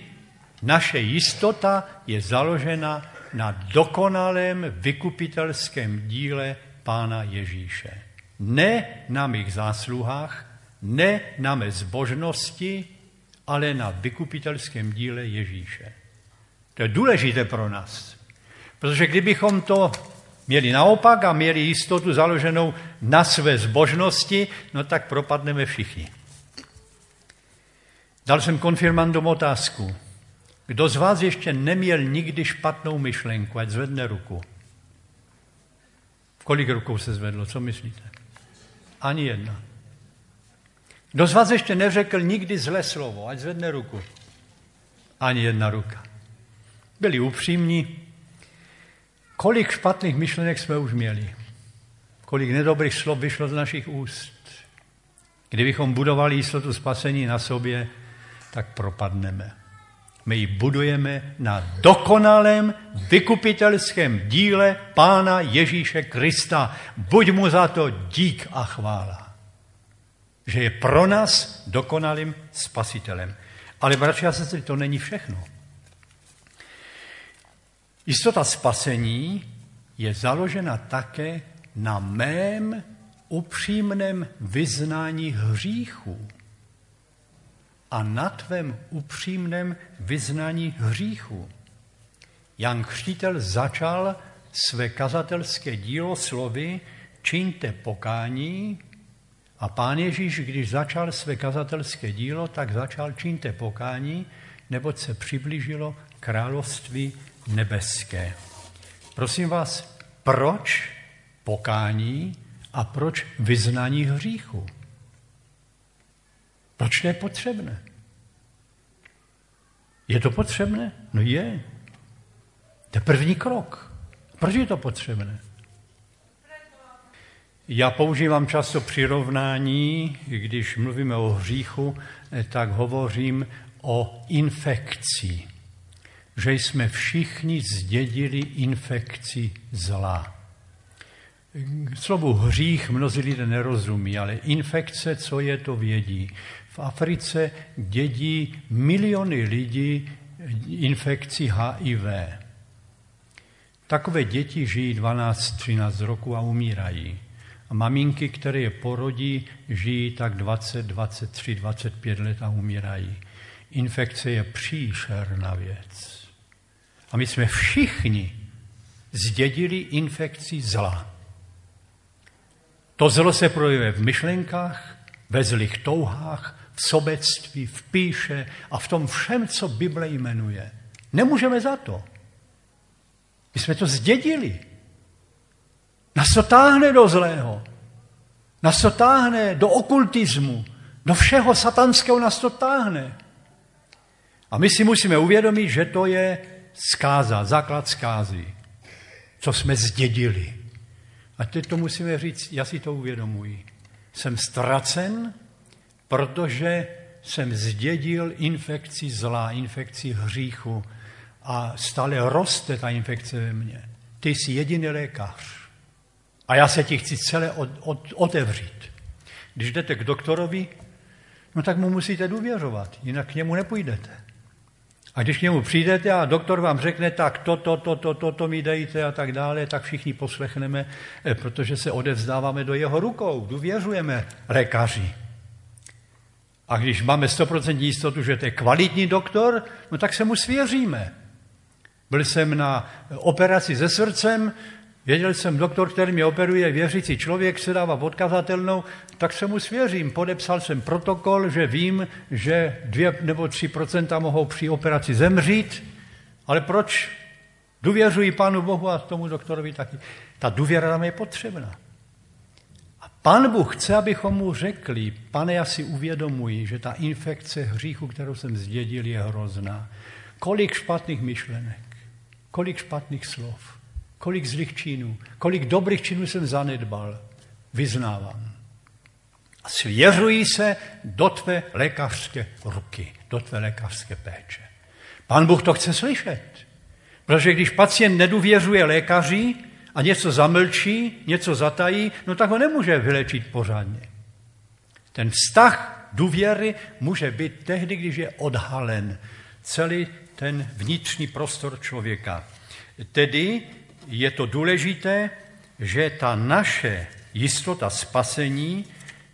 naše jistota je založena na dokonalém vykupitelském díle Pána Ježíše. Ne na mých zásluhách, ne na mé zbožnosti, ale na vykupitelském díle Ježíše. To je důležité pro nás. Protože kdybychom to měli naopak a měli jistotu založenou na své zbožnosti, no tak propadneme všichni. Dal jsem konfirmandům otázku. Kdo z vás ještě neměl nikdy špatnou myšlenku, ať zvedne ruku. Kolik rukou se zvedlo, co myslíte? Ani jedna. Kdo z vás ještě neřekl nikdy zlé slovo, ať zvedne ruku. Ani jedna ruka. Byli upřímní. Kolik špatných myšlenek jsme už měli? Kolik nedobrých slov vyšlo z našich úst? Kdybychom budovali jistotu spasení na sobě, tak propadneme. My ji budujeme na dokonalém vykupitelském díle Pána Ježíše Krista. Buď mu za to dík a chvála. Že je pro nás dokonalým spasitelem. Ale bratři a sestry, to není všechno. Jistota spasení je založena také na mém upřímném vyznání hříchů a na tvém upřímném vyznání hříchu. Jan Křtitel začal své kazatelské dílo slovy čiňte pokání a pán Ježíš, když začal své kazatelské dílo, tak začal čiňte pokání, neboť se přiblížilo království nebeské. Prosím vás, proč pokání a proč vyznání hříchu? Proč to je potřebné? Je to potřebné? No je. To je první krok. Proč je to potřebné? Já používám často přirovnání, když mluvíme o hříchu, tak hovořím o infekci. Že jsme všichni zdědili infekci zla. Slovu hřích mnozí lidé nerozumí, ale infekce, co je, to vědí. V Africe dědí miliony lidí infekci HIV. Takové děti žijí 12-13 roku a umírají. A maminky, které je porodí, žijí tak 20, 23, 25 let a umírají. Infekce je příšerná věc. A my jsme všichni zdědili infekci zla. To zlo se projevuje v myšlenkách, ve zlých touhách, sobectví, v píše a v tom všem, co Bible jmenuje. Nemůžeme za to. My jsme to zdědili. Nás to táhne do zlého. Nás to táhne do okultismu. Do všeho satanského nás to táhne. A my si musíme uvědomit, že to je zkáza, základ zkázy, co jsme zdědili. A teď to musíme říct, já si to uvědomuji. Jsem ztracen, protože jsem zdědil infekci zla, infekci hříchu a stále roste ta infekce ve mně. Ty jsi jediný lékař. A já se ti chci celé od, od, otevřít. Když jdete k doktorovi, no tak mu musíte důvěřovat, jinak k němu nepůjdete. A když k němu přijdete a doktor vám řekne, tak to, to, to, to, to, to mi dejte a tak dále, tak všichni poslechneme, eh, protože se odevzdáváme do jeho rukou, důvěřujeme lékaři. A když máme 100% jistotu, že to je kvalitní doktor, no tak se mu svěříme. Byl jsem na operaci se srdcem, Věděl jsem, doktor, který mě operuje, věřící člověk, se dává podkazatelnou, tak se mu svěřím. Podepsal jsem protokol, že vím, že 2 nebo 3% mohou při operaci zemřít, ale proč důvěřuji Pánu Bohu a tomu doktorovi taky. Ta důvěra nám je potřebná. Pán Bůh chce, abychom mu řekli, pane, já si uvědomuji, že ta infekce hříchu, kterou jsem zdědil, je hrozná. Kolik špatných myšlenek, kolik špatných slov kolik zlých činů, kolik dobrých činů jsem zanedbal, vyznávám. A svěřují se do tvé lékařské ruky, do tvé lékařské péče. Pán Bůh to chce slyšet. Protože když pacient nedůvěřuje lékaři a něco zamlčí, něco zatají, no tak ho nemůže vylečit pořádně. Ten vztah důvěry může být tehdy, když je odhalen celý ten vnitřní prostor člověka. Tedy je to důležité, že ta naše jistota spasení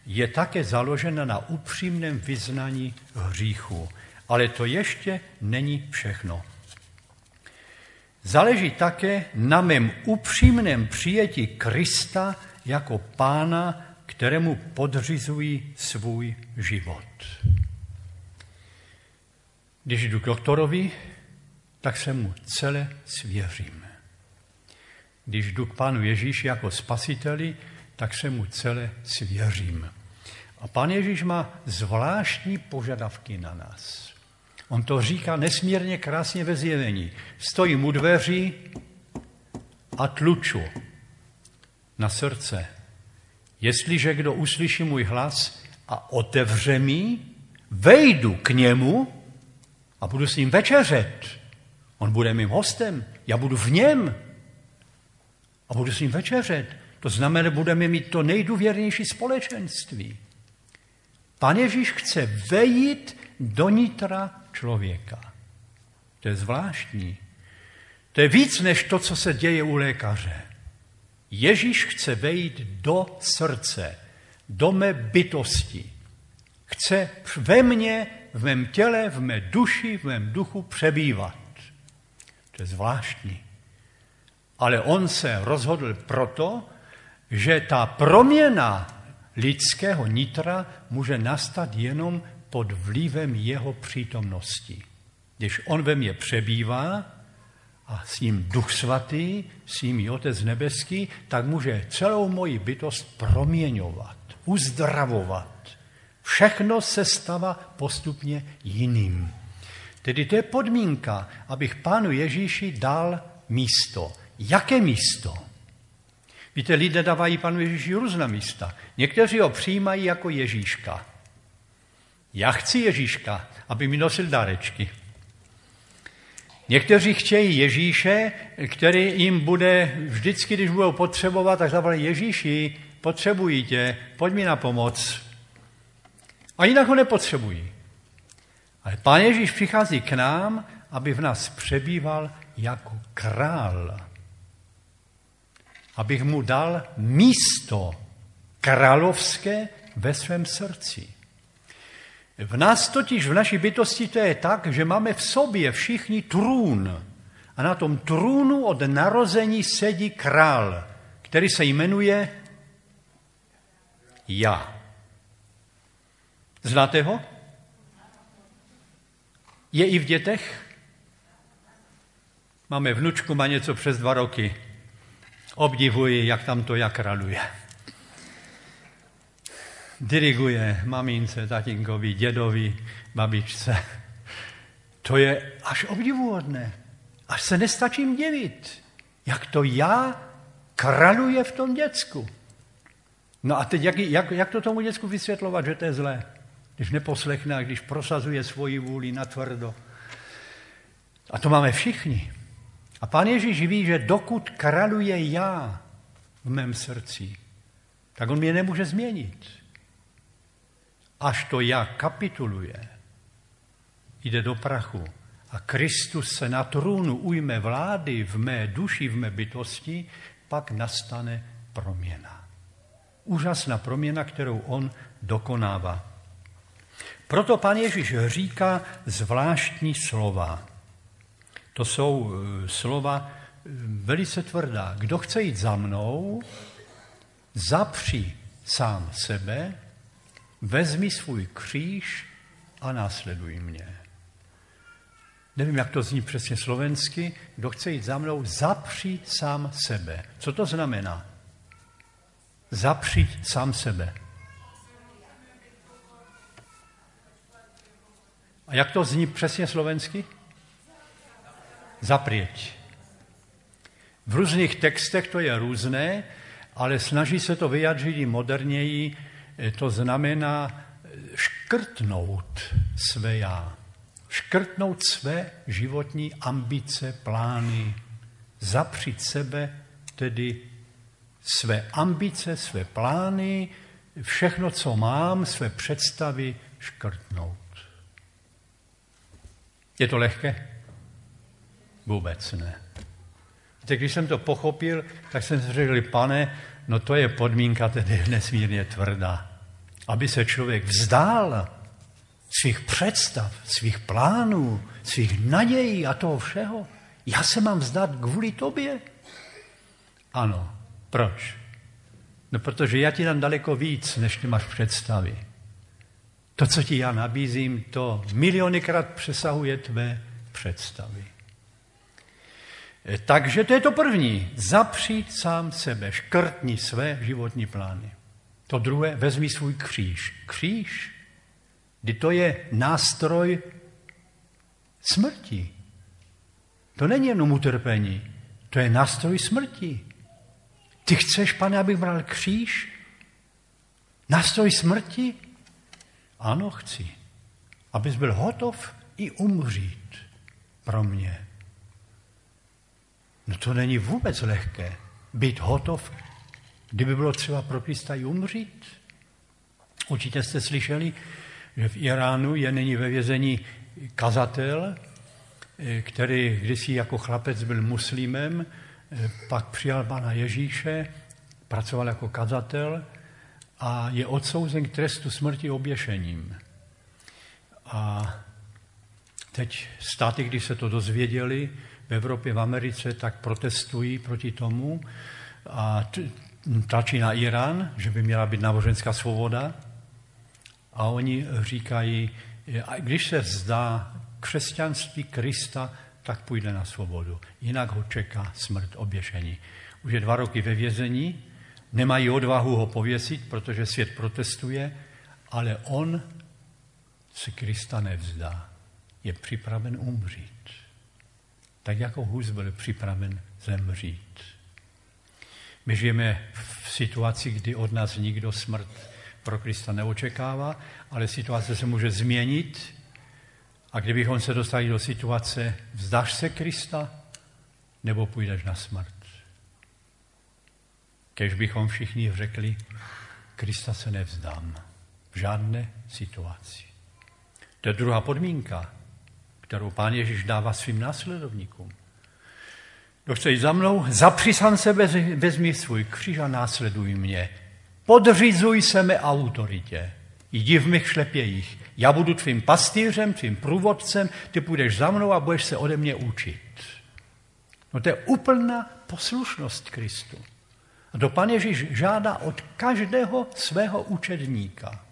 je také založena na upřímném vyznání hříchu. Ale to ještě není všechno. Záleží také na mém upřímném přijetí Krista jako pána, kterému podřizují svůj život. Když jdu k doktorovi, tak se mu celé svěřím. Když jdu k Pánu Ježíši jako spasiteli, tak se mu celé svěřím. A Pán Ježíš má zvláštní požadavky na nás. On to říká nesmírně krásně ve zjevení. Stojím u dveří a tluču na srdce. Jestliže kdo uslyší můj hlas a otevře mi, vejdu k němu a budu s ním večeřet. On bude mým hostem, já budu v něm a budu s ním večeřet. To znamená, budeme mít to nejdůvěrnější společenství. Pan Ježíš chce vejít do nitra člověka. To je zvláštní. To je víc než to, co se děje u lékaře. Ježíš chce vejít do srdce, do mé bytosti. Chce ve mně, v mém těle, v mé duši, v mém duchu přebývat. To je zvláštní. Ale on se rozhodl proto, že ta proměna lidského nitra může nastat jenom pod vlivem jeho přítomnosti. Když on ve mně přebývá a s ním Duch Svatý, s ním Otec Nebeský, tak může celou moji bytost proměňovat, uzdravovat. Všechno se stává postupně jiným. Tedy to je podmínka, abych Pánu Ježíši dal místo. Jaké místo? Víte, lidé dávají panu Ježíši různá místa. Někteří ho přijímají jako Ježíška. Já chci Ježíška, aby mi nosil dárečky. Někteří chtějí Ježíše, který jim bude vždycky, když budou potřebovat, tak zavolají Ježíši, potřebují tě, pojď mi na pomoc. A jinak ho nepotřebují. Ale Pán Ježíš přichází k nám, aby v nás přebýval jako král abych mu dal místo královské ve svém srdci. V nás totiž, v naší bytosti to je tak, že máme v sobě všichni trůn. A na tom trůnu od narození sedí král, který se jmenuje Já. Znáte ho? Je i v dětech? Máme vnučku, má něco přes dva roky obdivuji, jak tam to jak raduje. Diriguje mamince, tatínkovi, dědovi, babičce. To je až obdivuhodné. Až se nestačím divit, jak to já kraluje v tom děcku. No a teď jak, jak, jak to tomu děcku vysvětlovat, že to je zlé? Když neposlechne a když prosazuje svoji vůli na tvrdo. A to máme všichni. A pán Ježíš ví, že dokud kraluje já v mém srdci, tak on mě nemůže změnit. Až to já kapituluje, jde do prachu a Kristus se na trůnu ujme vlády v mé duši, v mé bytosti, pak nastane proměna. Úžasná proměna, kterou on dokonává. Proto pan Ježíš říká zvláštní slova. To jsou eh, slova velice tvrdá. Kdo chce jít za mnou, zapři sám sebe, vezmi svůj kříž a následuj mě. Nevím, jak to zní přesně slovensky. Kdo chce jít za mnou, zapři sám sebe. Co to znamená? Zapřít sám sebe. A jak to zní přesně slovensky? Zapřít. V různých textech to je různé, ale snaží se to vyjadřit i moderněji. To znamená škrtnout své já. Škrtnout své životní ambice, plány, zapřít sebe, tedy své ambice, své plány, všechno, co mám, své představy škrtnout. Je to lehké? Vůbec ne. Víte, když jsem to pochopil, tak jsem si řekl, pane, no to je podmínka tedy nesmírně tvrdá. Aby se člověk vzdál svých představ, svých plánů, svých nadějí a toho všeho. Já se mám vzdát kvůli tobě? Ano. Proč? No protože já ti dám daleko víc, než ty máš představy. To, co ti já nabízím, to milionykrát přesahuje tvé představy. Takže to je to první. Zapřít sám sebe, škrtni své životní plány. To druhé, vezmi svůj kříž. Kříž, kdy to je nástroj smrti. To není jenom utrpení, to je nástroj smrti. Ty chceš, pane, abych bral kříž? Nástroj smrti? Ano, chci. Abys byl hotov i umřít pro mě. No to není vůbec lehké. Být hotov, kdyby bylo třeba pro Krista i umřít. Určitě jste slyšeli, že v Iránu je nyní ve vězení kazatel, který kdysi jako chlapec byl muslimem, pak přijal pana Ježíše, pracoval jako kazatel a je odsouzen k trestu smrti oběšením. A teď státy, když se to dozvěděli, Evropě, v Americe, tak protestují proti tomu a tlačí na Irán, že by měla být náboženská svoboda. A oni říkají, když se vzdá křesťanství Krista, tak půjde na svobodu. Jinak ho čeká smrt oběšení. Už je dva roky ve vězení, nemají odvahu ho pověsit, protože svět protestuje, ale on se Krista nevzdá. Je připraven umřít. Tak jako Hus byl připraven zemřít. My žijeme v situaci, kdy od nás nikdo smrt pro Krista neočekává, ale situace se může změnit a kdybychom se dostali do situace, vzdáš se Krista, nebo půjdeš na smrt. Kež bychom všichni řekli, Krista se nevzdám v žádné situaci. To je druhá podmínka, kterou pán Ježíš dává svým následovníkům. Kdo chce jít za mnou, zapři sám sebe, vezmi svůj kříž a následuj mě. Podřizuj se mé autoritě. Jdi v mých šlepějích. Já budu tvým pastýřem, tvým průvodcem, ty půjdeš za mnou a budeš se ode mě učit. No to je úplná poslušnost Kristu. A to pan Ježíš žádá od každého svého učedníka.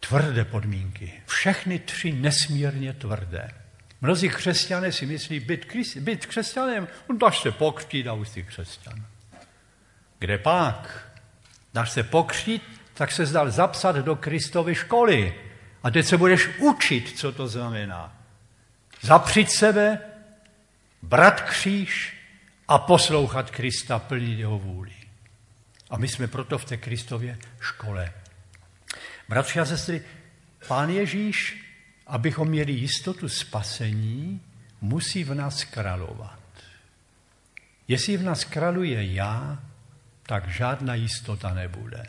Tvrdé podmínky. Všechny tři nesmírně tvrdé. Mnozí křesťané si myslí, být, být křesťanem, on dáš se pokřtít a už jsi křesťan. Kde pak? Dáš se pokřtít, tak se zdal zapsat do Kristovy školy. A teď se budeš učit, co to znamená. Zapřít sebe, brat kříž a poslouchat Krista, plnit jeho vůli. A my jsme proto v té Kristově škole. Bratři a sestry, pán Ježíš, abychom měli jistotu spasení, musí v nás královat. Jestli v nás králuje já, tak žádná jistota nebude.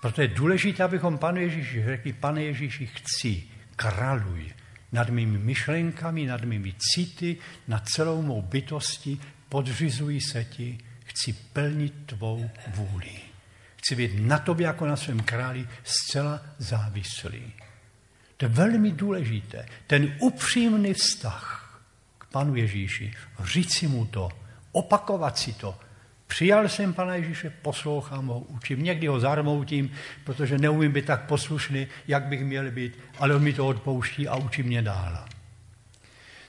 Proto je důležité, abychom panu Ježíši řekli, pane Ježíši, chci, králuj nad mými myšlenkami, nad mými city, nad celou mou bytosti, podřizuji se ti, chci plnit tvou vůli. Chci být na tobě jako na svém králi zcela závislý. To je velmi důležité. Ten upřímný vztah Panu Ježíši, říct si mu to, opakovat si to. Přijal jsem Pana Ježíše, poslouchám ho, učím. Někdy ho zarmoutím, protože neumím být tak poslušný, jak bych měl být, ale on mi to odpouští a učí mě dál.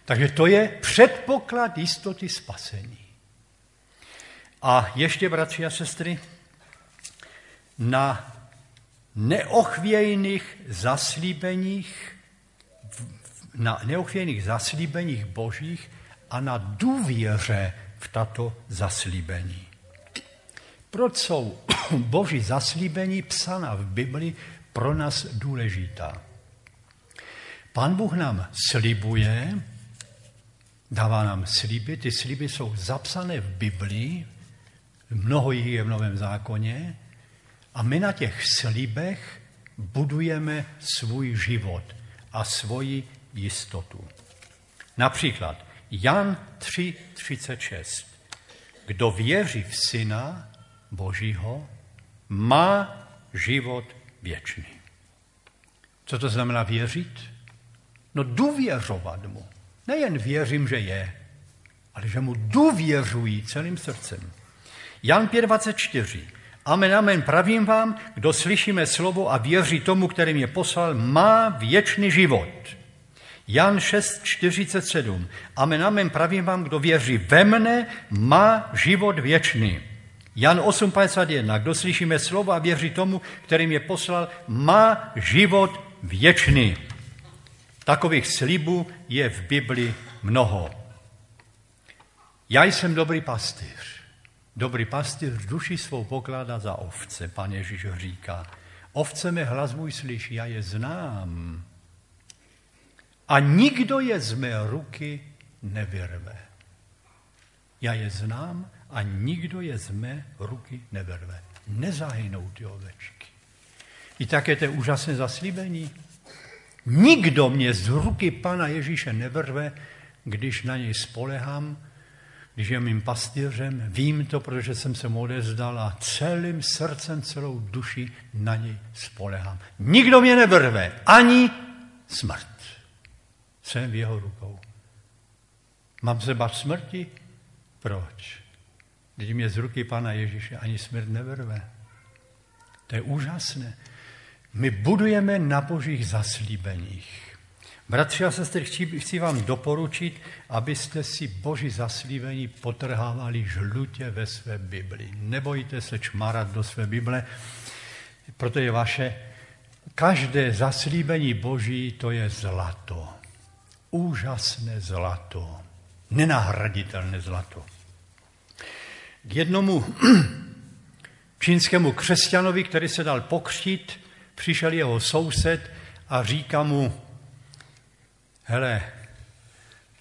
Takže to je předpoklad jistoty spasení. A ještě, bratři a sestry, na neochvějných zaslíbeních, na neochvějných zaslíbeních božích a na důvěře v tato zaslíbení. Proč jsou boží zaslíbení psána v Bibli pro nás důležitá? Pán Bůh nám slibuje, dává nám sliby, ty sliby jsou zapsané v Biblii, mnoho jich je v Novém zákoně, a my na těch slibech budujeme svůj život a svoji jistotu. Například Jan 3.36. Kdo věří v Syna Božího, má život věčný. Co to znamená věřit? No důvěřovat mu. Nejen věřím, že je, ale že mu důvěřují celým srdcem. Jan 5.24. Amen, amen, pravím vám, kdo slyšíme slovo a věří tomu, který mě poslal, má věčný život. Jan 6.47. Amen, amen, pravím vám, kdo věří ve mne, má život věčný. Jan 8.51. Kdo slyšíme slovo a věří tomu, který mě poslal, má život věčný. Takových slibů je v Bibli mnoho. Já jsem dobrý pastýř. Dobrý pastýř duši svou pokládá za ovce, pan Ježíš říká. Ovce mi hlas můj slyší, já je znám. A nikdo je z mé ruky nevyrve. Já je znám a nikdo je z mé ruky nevyrve. Nezahynou ty ovečky. I také to úžasné zaslíbení. Nikdo mě z ruky Pana Ježíše nevrve, když na něj spolehám, když je mým pastýřem, vím to, protože jsem se mu odezdal a celým srdcem, celou duši na něj spolehám. Nikdo mě nevrve, ani smrt. Jsem v jeho rukou. Mám se bát smrti? Proč? Když mě z ruky Pana Ježíše ani smrt nevrve. To je úžasné. My budujeme na božích zaslíbeních. Bratři a sestry, chci, chci vám doporučit, abyste si boží zaslíbení potrhávali žlutě ve své Bibli. Nebojte se čmarat do své Bible, protože je vaše každé zaslíbení boží to je zlato. Úžasné zlato. Nenahraditelné zlato. K jednomu čínskému křesťanovi, který se dal pokřtít, přišel jeho soused a říká mu, hele,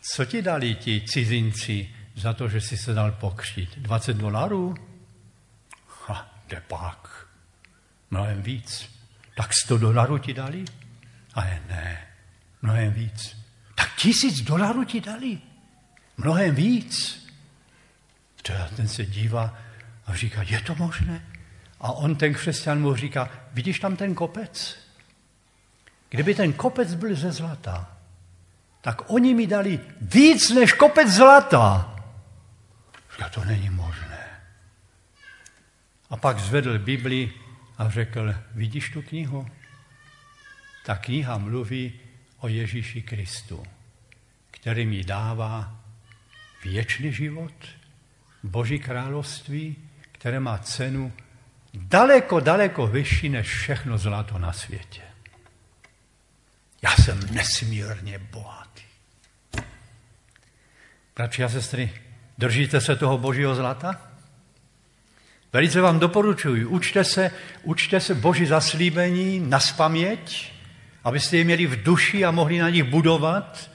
co ti dali ti cizinci za to, že jsi se dal pokřtít? 20 dolarů? Ha, kde pak? Mnohem víc. Tak 100 dolarů ti dali? A je ne, mnohem víc. Tak tisíc dolarů ti dali? Mnohem víc. Ten se dívá a říká, je to možné? A on, ten křesťan, mu říká, vidíš tam ten kopec? Kdyby ten kopec byl ze zlata, tak oni mi dali víc než kopec zlata. Říká, to není možné. A pak zvedl Bibli a řekl, vidíš tu knihu? Ta kniha mluví o Ježíši Kristu, který mi dává věčný život, Boží království, které má cenu daleko, daleko vyšší než všechno zlato na světě. Já jsem nesmírně bohatý. Bratři a sestry, držíte se toho božího zlata? Velice vám doporučuji, učte se, učte se boží zaslíbení na spaměť, abyste je měli v duši a mohli na nich budovat,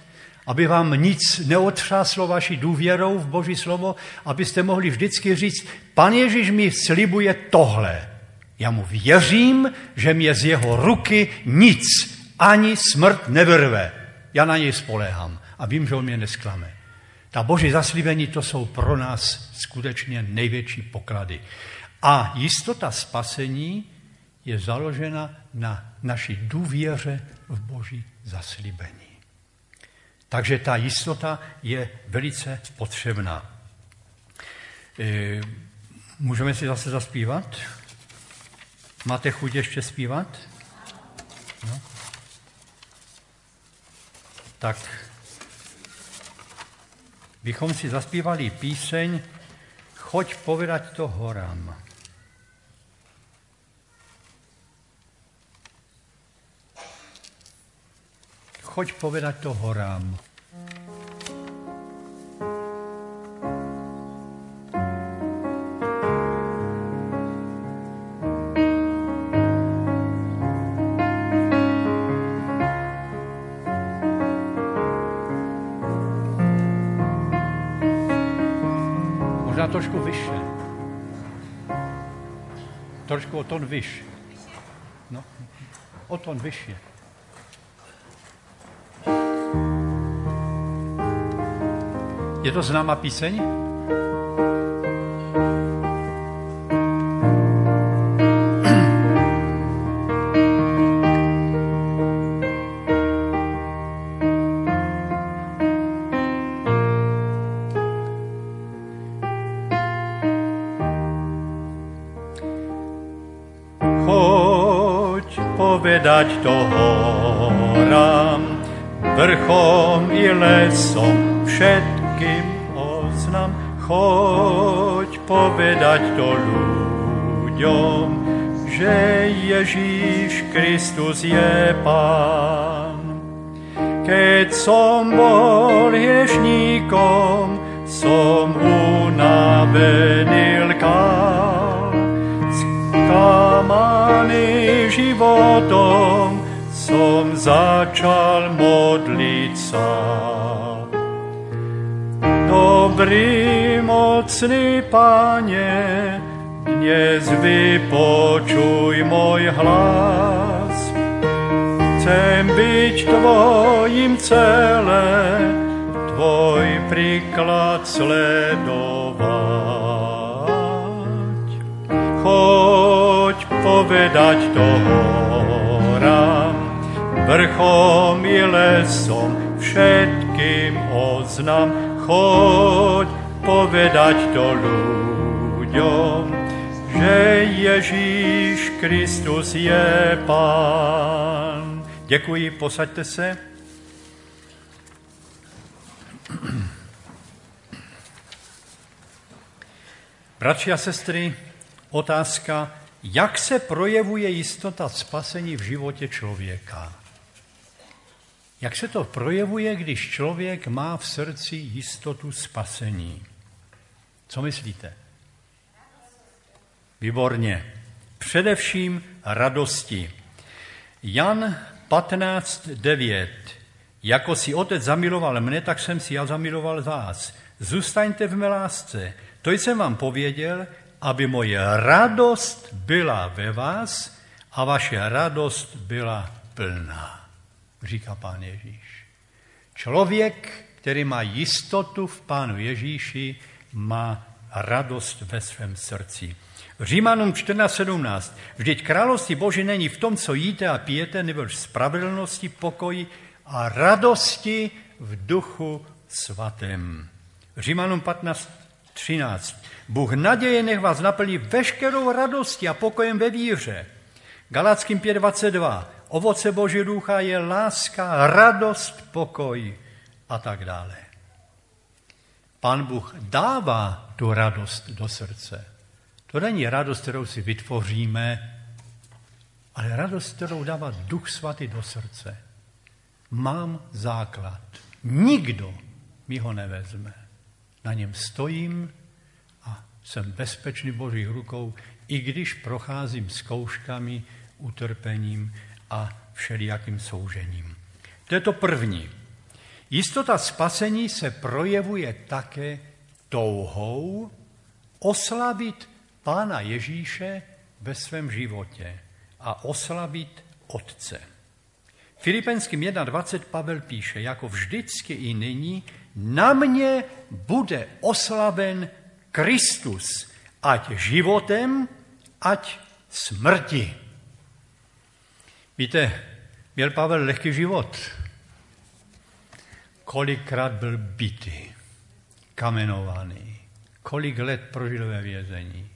aby vám nic neotřáslo vaší důvěrou v Boží slovo, abyste mohli vždycky říct, pan Ježíš mi slibuje tohle. Já mu věřím, že mě z jeho ruky nic, ani smrt nevyrve. Já na něj spoléhám a vím, že on mě nesklame. Ta boží zaslíbení, to jsou pro nás skutečně největší poklady. A jistota spasení je založena na naší důvěře v boží zaslíbení. Takže ta jistota je velice potřebná. E, můžeme si zase zaspívat? Máte chuť ještě zpívat? No. Tak bychom si zaspívali píseň Choď povedať to horám. Choď povedať to horám. Ton vyš. No, o ton vyššie. Je to známa píseň? Dať to horám, vrchom i lesom všetkým oznam. Choď povedať to ľuďom, že Ježíš Kristus je Pán. Mocný Pane, dnes vypočuj môj hlas. Chcem byť Tvojim celé, Tvoj príklad sledovať. Choď povedať to horám, vrchom i lesom všetkým oznam. Choď povedať to ľuďom, že Ježíš Kristus je Pán. Děkuji, posaďte se. Bratři a sestry, otázka, jak se projevuje jistota spasení v životě člověka. Jak se to projevuje, když člověk má v srdci jistotu spasení? Co myslíte? Výborně. Především radosti. Jan 15.9. Jako si otec zamiloval mne, tak jsem si já zamiloval vás. Zůstaňte v mé lásce. To jsem vám pověděl, aby moje radost byla ve vás a vaše radost byla plná, říká pán Ježíš. Člověk, který má jistotu v pánu Ježíši, má radost ve svém srdci. Římanům 14.17. Vždyť království Boží není v tom, co jíte a pijete, nebo v spravedlnosti, pokoji a radosti v duchu svatém. Římanům 15.13. Bůh naděje nech vás naplní veškerou radostí a pokojem ve víře. Galackým 5.22. Ovoce Boží ducha je láska, radost, pokoj a tak dále. Pán Bůh dává tu radost do srdce. To není radost, kterou si vytvoříme, ale radost, kterou dává Duch Svatý do srdce. Mám základ. Nikdo mi ho nevezme. Na něm stojím, jsem bezpečný Božích rukou, i když procházím zkouškami, utrpením a všelijakým soužením. To je to první. Jistota spasení se projevuje také touhou oslavit Pána Ježíše ve svém životě a oslavit Otce. Filipenským 1.20 Pavel píše, jako vždycky i nyní, na mě bude oslaven Kristus, ať životem, ať smrti. Víte, měl Pavel lehký život. Kolikrát byl bytý, kamenovaný, kolik let prožil ve vězení,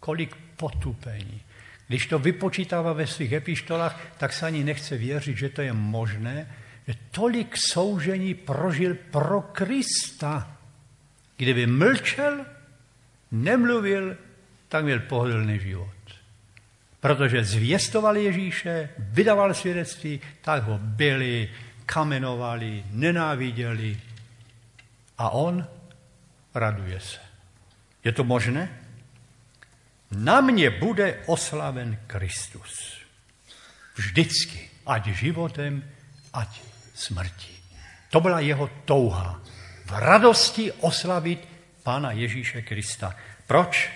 kolik potupení. Když to vypočítává ve svých epištolách, tak se ani nechce věřit, že to je možné, že tolik soužení prožil pro Krista. Kdyby mlčel, nemluvil, tak měl pohodlný život. Protože zvěstoval Ježíše, vydával svědectví, tak ho byli, kamenovali, nenáviděli. A on raduje se. Je to možné? Na mě bude oslaven Kristus. Vždycky, ať životem, ať smrtí. To byla jeho touha. V radosti oslavit Pána Ježíše Krista. Proč?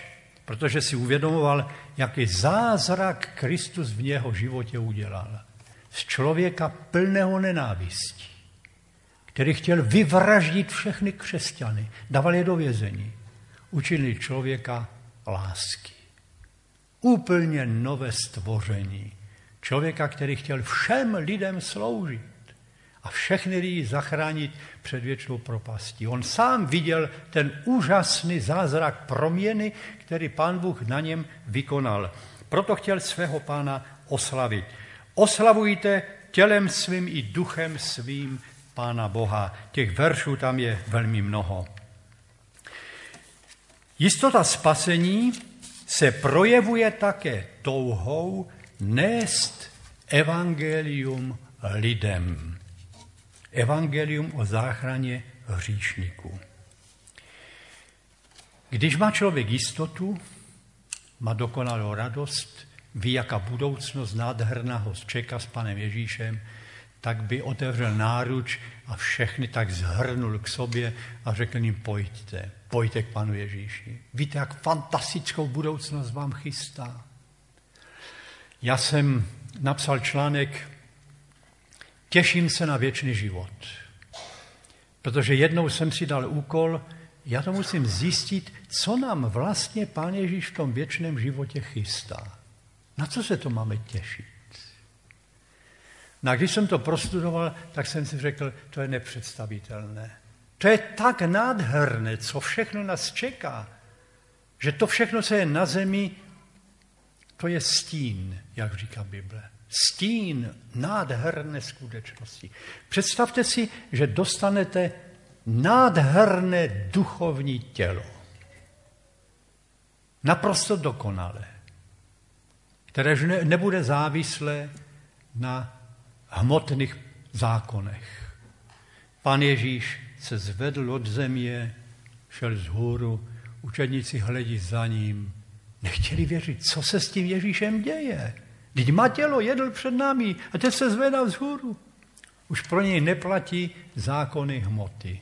Protože si uvědomoval, jaký zázrak Kristus v jeho životě udělal. Z člověka plného nenávistí, který chtěl vyvraždit všechny křesťany, dával je do vězení, učinil člověka lásky. Úplně nové stvoření. Člověka, který chtěl všem lidem sloužit a všechny lidi zachránit před věčnou propastí. On sám viděl ten úžasný zázrak proměny, který pán Bůh na něm vykonal. Proto chtěl svého pána oslavit. Oslavujte tělem svým i duchem svým pána Boha. Těch veršů tam je velmi mnoho. Jistota spasení se projevuje také touhou nést evangelium lidem. Evangelium o záchraně hříšníků. Když má člověk jistotu, má dokonalou radost, ví, jaká budoucnost nádherná ho čeká s panem Ježíšem, tak by otevřel náruč a všechny tak zhrnul k sobě a řekl jim, pojďte, pojďte k panu Ježíši. Víte, jak fantastickou budoucnost vám chystá. Já jsem napsal článek Těším se na věčný život. Protože jednou jsem si dal úkol, já to musím zjistit, co nám vlastně Pán Ježíš v tom věčném životě chystá. Na co se to máme těšit? No a když jsem to prostudoval, tak jsem si řekl, to je nepředstavitelné. To je tak nádherné, co všechno nás čeká, že to všechno, co je na zemi, to je stín, jak říká Bible. Stín nádherné skutečnosti. Představte si, že dostanete nádherné duchovní tělo. Naprosto dokonalé. Které nebude závislé na hmotných zákonech. Pan Ježíš se zvedl od země, šel z hůru, učedníci hledí za ním. Nechtěli věřit, co se s tím Ježíšem děje. Teď má tělo, jedl před námi a teď se zvedá z hůru. Už pro něj neplatí zákony hmoty.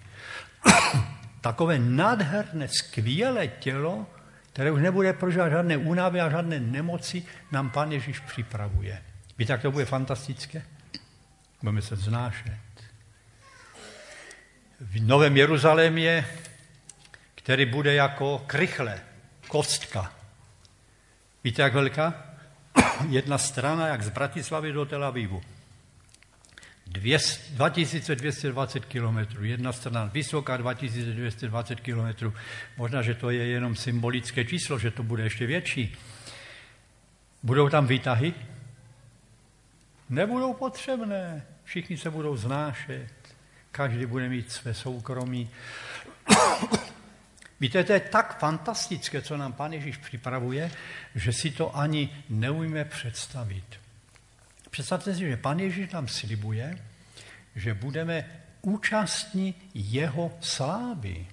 Takové nádherné, skvělé tělo, které už nebude prožívat žádné únavy a žádné nemoci, nám Pan Ježíš připravuje. Víte, jak to bude fantastické? Budeme se znášet. V Novém Jeruzalémě, který bude jako krychle, kostka. Víte, jak velká? Jedna strana, jak z Bratislavy do Tel Avivu. 2220 kilometrů, jedna strana vysoká 2220 kilometrů. Možná, že to je jenom symbolické číslo, že to bude ještě větší. Budou tam výtahy? Nebudou potřebné. Všichni se budou znášet. Každý bude mít své soukromí. Víte, to je tak fantastické, co nám Pán Ježíš připravuje, že si to ani neumíme představit. Představte si, že Pán Ježíš nám slibuje, že budeme účastní jeho slávy.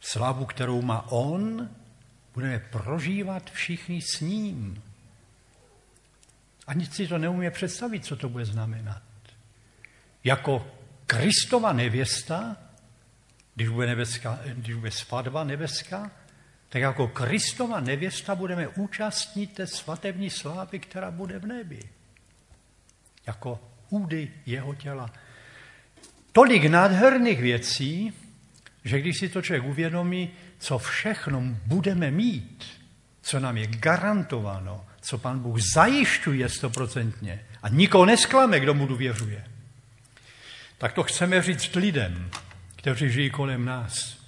Slávu, kterou má on, budeme prožívat všichni s ním. Ani si to neumí představit, co to bude znamenat. Jako Kristova nevěsta, když bude, nebeská, když bude svatba nebeská, tak jako Kristova nevěsta budeme účastnit té svatební slávy, která bude v nebi. Jako údy jeho těla. Tolik nádherných věcí, že když si to člověk uvědomí, co všechno budeme mít, co nám je garantováno, co pan Bůh zajišťuje stoprocentně a nikoho nesklame, kdo mu důvěřuje, Tak to chceme říct lidem, kteří žijí kolem nás,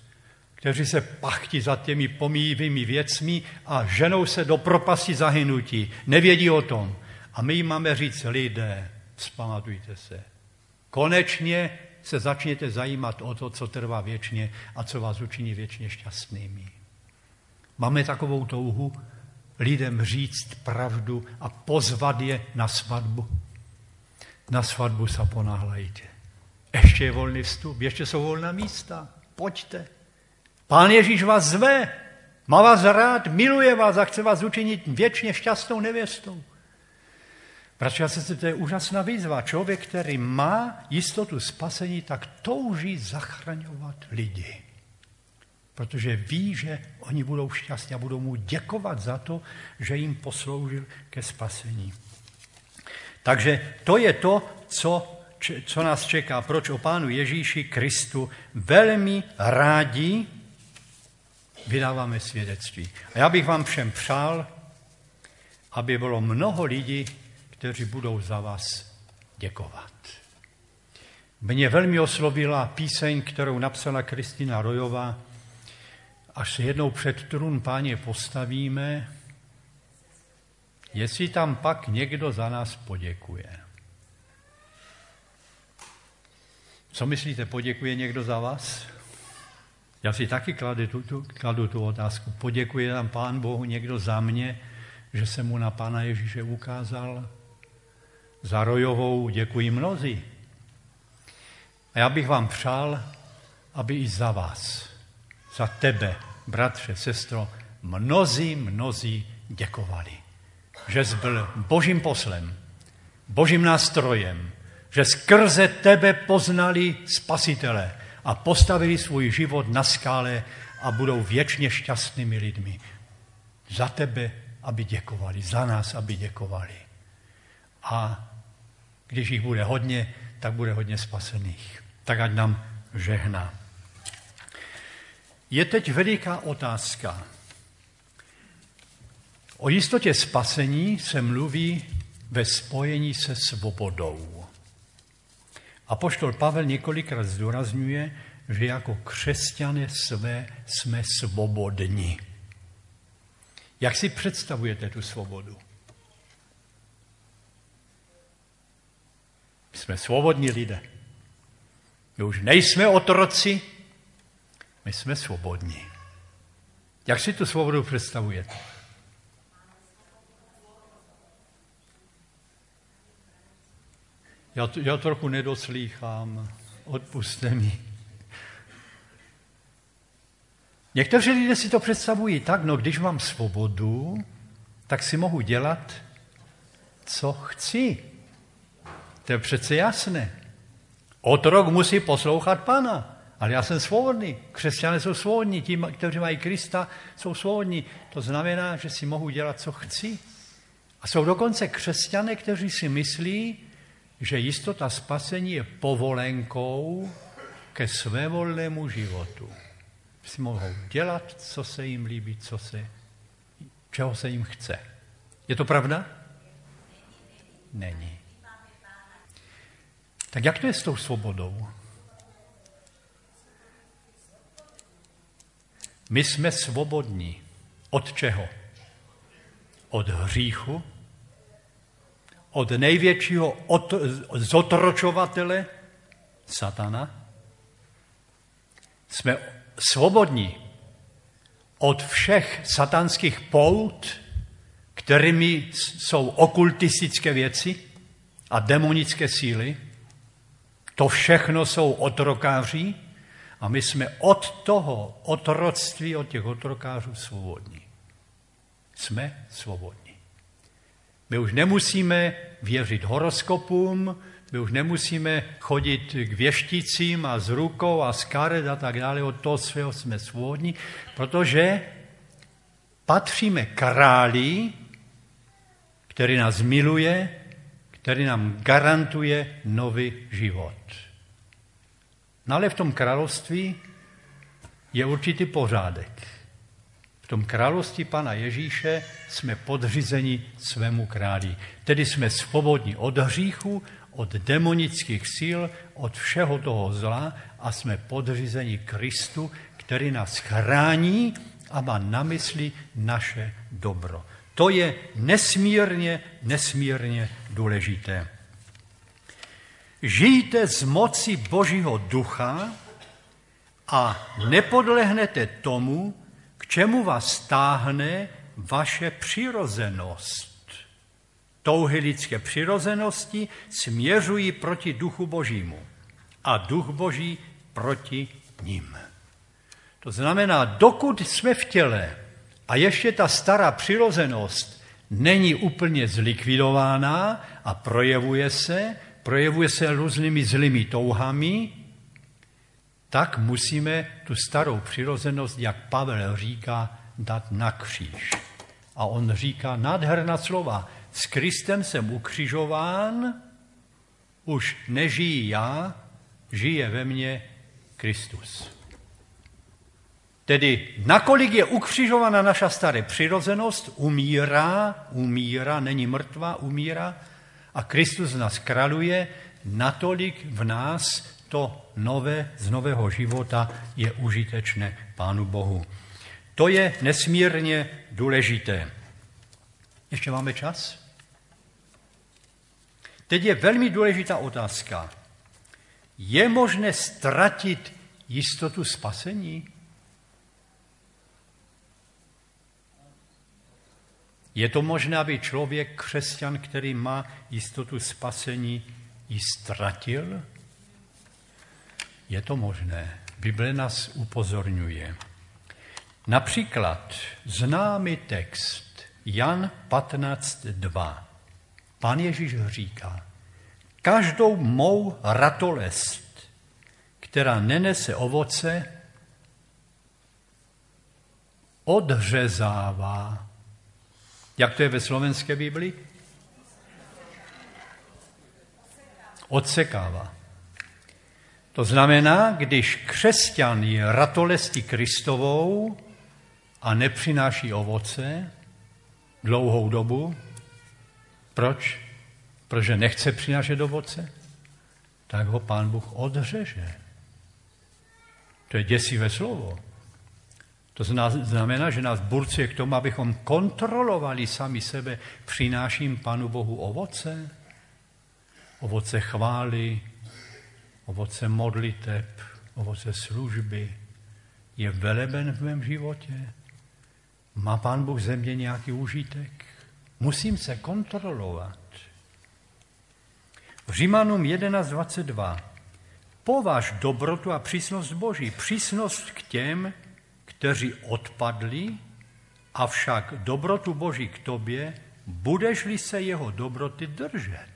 kteří se pachtí za těmi pomíjivými věcmi a ženou se do propasti zahynutí. Nevědí o tom. A my jim máme říct, lidé, zpamatujte se. Konečně se začněte zajímat o to, co trvá věčně a co vás učiní věčně šťastnými. Máme takovou touhu lidem říct pravdu a pozvat je na svatbu. Na svatbu se ponáhlejte. Ještě je volný vstup, ještě jsou volná místa. Pojďte. Pán Ježíš vás zve, má vás rád, miluje vás a chce vás učinit věčně šťastnou nevěstou. Bratři a sestry, to je úžasná výzva. Člověk, který má jistotu spasení, tak touží zachraňovat lidi. Protože ví, že oni budou šťastní a budou mu děkovat za to, že jim posloužil ke spasení. Takže to je to, co, co nás čeká. Proč o Pánu Ježíši Kristu velmi rádi vydáváme svědectví. A já bych vám všem přál, aby bylo mnoho lidí, kteří budou za vás děkovat. Mě velmi oslovila píseň, kterou napsala Kristina Rojová. Až se jednou před trůn páně postavíme, jestli tam pak někdo za nás poděkuje. Co myslíte, poděkuje někdo za vás? Já si taky kladu tu, tu, kladu tu otázku. Poděkuje tam Pán Bohu někdo za mě, že se mu na Pána Ježíše ukázal? Za Rojovou děkuji mnozí. A já bych vám přál, aby i za vás, za tebe, bratře, sestro, mnozí, mnozí děkovali. Že jsi byl božím poslem, božím nástrojem, že skrze tebe poznali spasitele a postavili svůj život na skále a budou věčně šťastnými lidmi. Za tebe, aby děkovali, za nás, aby děkovali. A když jich bude hodně, tak bude hodně spasených. Tak ať nám žehná. Je teď veliká otázka. O jistotě spasení se mluví ve spojení se svobodou. A poštol Pavel několikrát zdůrazňuje, že jako křesťané své jsme svobodní. Jak si představujete tu svobodu? My jsme svobodní lidé. My už nejsme otroci, my jsme svobodní. Jak si tu svobodu představujete? Já, já trochu nedoslýchám, odpuste mi. Někteří lidé si to představují tak, no když mám svobodu, tak si mohu dělat, co chci. To je přece jasné. Otrok musí poslouchat Pana. Ale já jsem svobodný. Křesťané jsou svobodní. Ti, kteří mají Krista, jsou svobodní. To znamená, že si mohu dělat, co chci. A jsou dokonce křesťané, kteří si myslí, že jistota spasení je povolenkou ke svévolnému životu. Si mohou dělat, co se jim líbí, co se, čeho se jim chce. Je to pravda? Není. Tak jak to je s tou svobodou? My jsme svobodní. Od čeho? Od hříchu, od největšího od, zotročovatele, satana. Jsme svobodní od všech satanských pout, kterými jsou okultistické věci a demonické síly. To všechno jsou otrokáři a my jsme od toho otroctví, od těch otrokářů svobodní. Jsme svobodní. My už nemusíme věřit horoskopům, my už nemusíme chodit k věšticím a s rukou a s karet a tak dále, od toho svého jsme svobodní, protože patříme králi, který nás miluje, který nám garantuje nový život. No ale v tom království je určitý pořádek. V tom království Pana Ježíše jsme podřízeni svému králi. Tedy jsme svobodní od hříchu, od demonických sil, od všeho toho zla a jsme podřízeni Kristu, který nás chrání a má na mysli naše dobro. To je nesmírně, nesmírně důležité. Žijte z moci Božího ducha a nepodlehnete tomu, k čemu vás stáhne vaše přirozenost. Touhy lidské přirozenosti směřují proti duchu božímu a duch boží proti ním. To znamená, dokud jsme v těle a ještě ta stará přirozenost není úplně zlikvidována a projevuje se, projevuje se různými zlými touhami, tak musíme tu starou přirozenost, jak Pavel říká, dát na kříž. A on říká nádherná slova. S Kristem jsem ukřižován, už nežijí já, žije ve mně Kristus. Tedy nakolik je ukřižována naša stará přirozenost, umírá, umírá, není mrtvá, umírá a Kristus nás kraluje, natolik v nás to nové z nového života je užitečné Pánu Bohu. To je nesmírně důležité. Ještě máme čas? Teď je velmi důležitá otázka. Je možné ztratit jistotu spasení? Je to možné, aby člověk, křesťan, který má jistotu spasení, ji ztratil? Je to možné. Bible nás upozorňuje. Například známý text Jan 15.2. Pan Ježíš říká, každou mou ratolest, která nenese ovoce, odřezává jak to je ve slovenské Biblii? Odsekává. To znamená, když křesťan je ratolesti Kristovou a nepřináší ovoce dlouhou dobu, proč? Protože nechce přinášet ovoce, tak ho pán Bůh odřeže. To je děsivé slovo. To znamená, že nás burcuje k tomu, abychom kontrolovali sami sebe. Přináším Panu Bohu ovoce, ovoce chvály, ovoce modliteb, ovoce služby. Je veleben v mém životě? Má Pán Bůh ze mě nějaký užitek? Musím se kontrolovat. V Římanům 11.22 Považ dobrotu a přísnost Boží, přísnost k těm, kteří odpadli, avšak dobrotu Boží k tobě, budeš-li se jeho dobroty držet.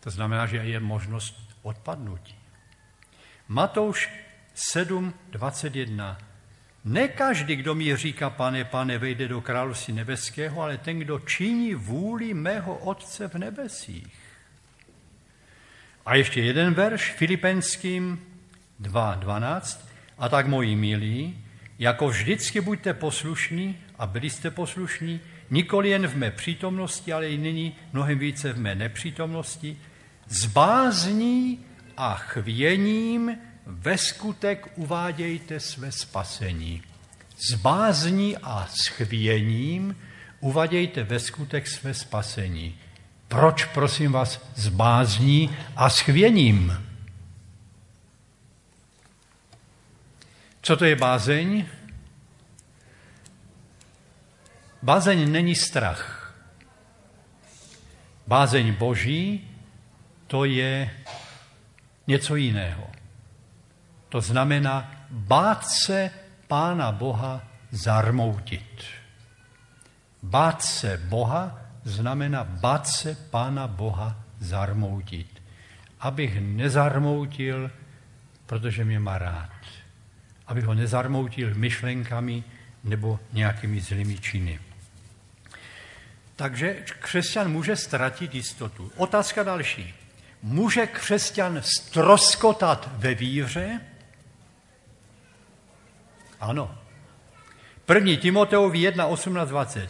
To znamená, že je možnost odpadnutí. Matouš 7.21. Ne každý, kdo mi říká, pane, pane, vejde do království nebeského, ale ten, kdo činí vůli mého Otce v nebesích. A ještě jeden verš, Filipenským 2.12. A tak, moji milí, jako vždycky buďte poslušní a byli jste poslušní, nikoli jen v mé přítomnosti, ale i nyní mnohem více v mé nepřítomnosti, s bázní a chvěním ve skutek uvádějte své spasení. S bázní a s chvěním uvádějte ve skutek své spasení. Proč, prosím vás, s bázní a s chvěním? Co to je bázeň? Bázeň není strach. Bázeň boží to je něco jiného. To znamená bát se Pána Boha zarmoutit. Bát se Boha znamená bát se Pána Boha zarmoutit. Abych nezarmoutil, protože mě má rád aby ho nezarmoutil myšlenkami nebo nějakými zlými činy. Takže křesťan může ztratit jistotu. Otázka další. Může křesťan stroskotat ve víře? Ano. První Timoteovi 1, 18, 20.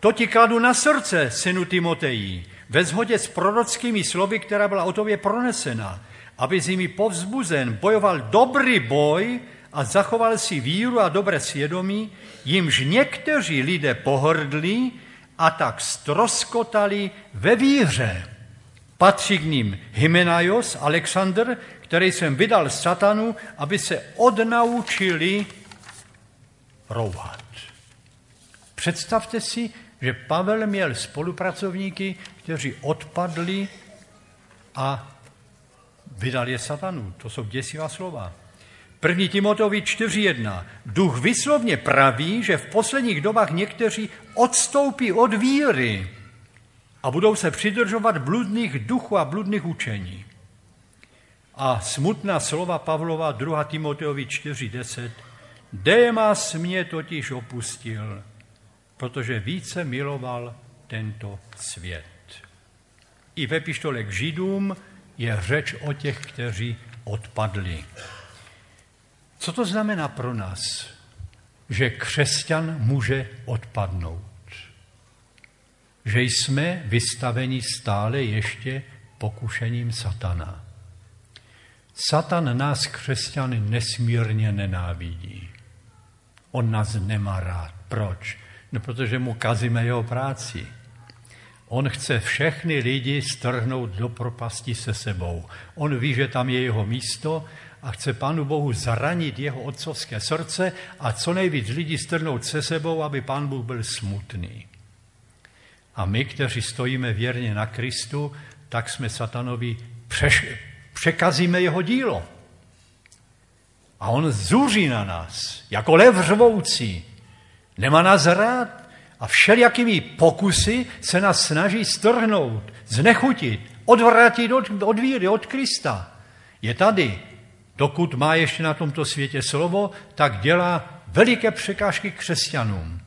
To ti kladu na srdce, synu Timoteji, ve shodě s prorockými slovy, která byla o tobě pronesena, aby s nimi povzbuzen bojoval dobrý boj a zachoval si víru a dobré svědomí, jimž někteří lidé pohrdli a tak stroskotali ve víře. Patří k ním Hymenaios, Alexander, který jsem vydal satanu, aby se odnaučili rouhat. Představte si, že Pavel měl spolupracovníky, kteří odpadli a vydali je satanu. To jsou děsivá slova. 1. Timotovi 4.1. Duch vyslovně praví, že v posledních dobách někteří odstoupí od víry a budou se přidržovat bludných duchů a bludných učení. A smutná slova Pavlova 2. Timoteovi 4.10. Démas mě totiž opustil, protože více miloval tento svět. I ve pištole k Židům je řeč o těch, kteří odpadli. Co to znamená pro nás, že křesťan může odpadnout? Že jsme vystaveni stále ještě pokušením satana. Satan nás, křesťany, nesmírně nenávidí. On nás nemá rád. Proč? No, protože mu kazíme jeho práci. On chce všechny lidi strhnout do propasti se sebou. On ví, že tam je jeho místo a chce Pánu Bohu zranit jeho otcovské srdce a co nejvíc lidí strhnout se sebou, aby Pán Bůh byl smutný. A my, kteří stojíme věrně na Kristu, tak jsme satanovi přeš, překazíme jeho dílo. A on zuří na nás, jako lev řvoucí. Nemá nás rád a všelijakými pokusy se nás snaží strhnout, znechutit, odvrátit od, od víry, od Krista. Je tady. Dokud má ještě na tomto světě slovo, tak dělá veliké překážky křesťanům.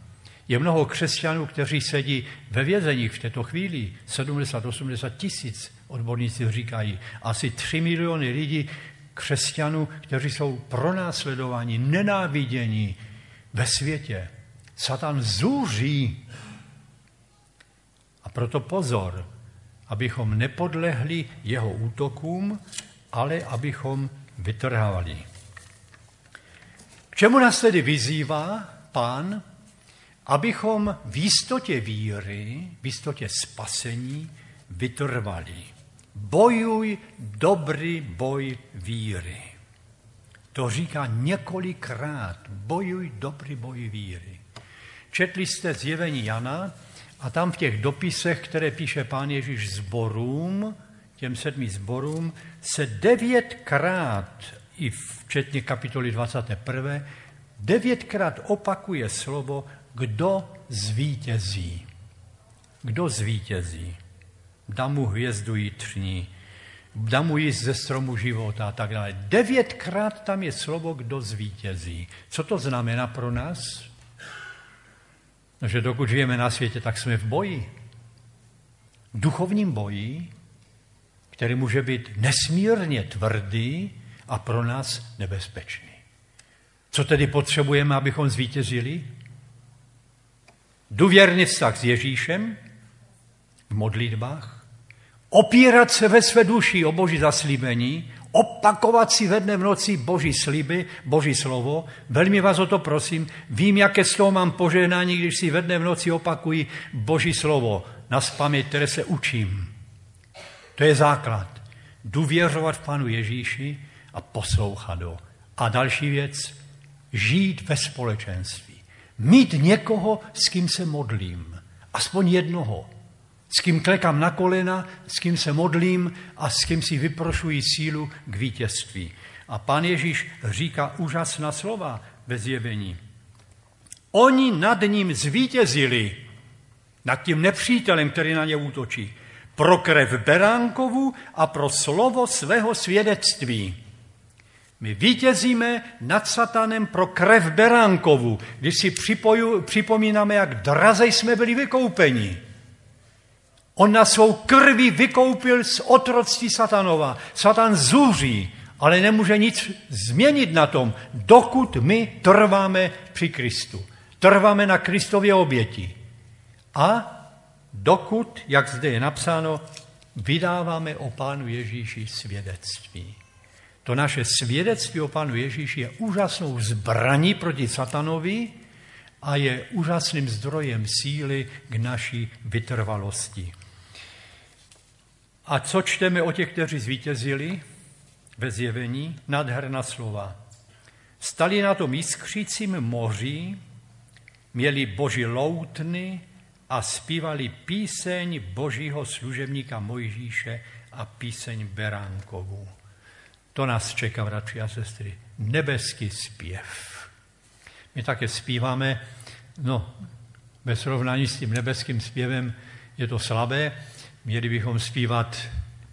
Je mnoho křesťanů, kteří sedí ve vězeních v této chvíli, 70-80 tisíc odborníci říkají, asi 3 miliony lidí křesťanů, kteří jsou pronásledováni, nenáviděni ve světě. Satan zůří. A proto pozor, abychom nepodlehli jeho útokům, ale abychom vytrhávali. K čemu nás tedy vyzývá pán? Abychom v jistotě víry, v jistotě spasení vytrvali. Bojuj dobrý boj víry. To říká několikrát. Bojuj dobrý boj víry. Četli jste zjevení Jana a tam v těch dopisech, které píše pán Ježíš zborům, těm sedmi zborům, se devětkrát, i včetně kapitoly 21., devětkrát opakuje slovo, kdo zvítězí. Kdo zvítězí? Dám mu hvězdu jitřní, dám mu jíst ze stromu života a tak dále. Devětkrát tam je slovo, kdo zvítězí. Co to znamená pro nás? No, že dokud žijeme na světě, tak jsme v boji. V duchovním boji, který může být nesmírně tvrdý a pro nás nebezpečný. Co tedy potřebujeme, abychom zvítězili? Důvěrný vztah s Ježíšem v modlitbách, opírat se ve své duši o Boží zaslíbení, opakovat si ve dne v noci Boží sliby, Boží slovo. Velmi vás o to prosím. Vím, jaké z toho mám požehnání, když si ve dne v noci opakuji Boží slovo na spaměť, které se učím. To je základ. Důvěřovat Panu Ježíši a poslouchat ho. A další věc, žít ve společenství. Mít někoho, s kým se modlím. Aspoň jednoho. S kým klekám na kolena, s kým se modlím a s kým si vyprošuji sílu k vítězství. A pan Ježíš říká úžasná slova ve zjevení. Oni nad ním zvítězili, nad tím nepřítelem, který na ně útočí pro krev Beránkovu a pro slovo svého svědectví. My vítězíme nad satanem pro krev Beránkovu, když si připoju, připomínáme, jak draze jsme byli vykoupeni. On na svou krvi vykoupil z otroctví satanova. Satan zuří, ale nemůže nic změnit na tom, dokud my trváme při Kristu. Trváme na Kristově oběti. A dokud, jak zde je napsáno, vydáváme o Pánu Ježíši svědectví. To naše svědectví o Pánu Ježíši je úžasnou zbraní proti satanovi a je úžasným zdrojem síly k naší vytrvalosti. A co čteme o těch, kteří zvítězili ve zjevení? Nádherná slova. Stali na tom jiskřícím moři, měli boží loutny a zpívali píseň božího služebníka Mojžíše a píseň Beránkovu. To nás čeká, bratři a sestry. Nebeský zpěv. My také zpíváme, no, ve srovnání s tím nebeským zpěvem je to slabé, měli bychom zpívat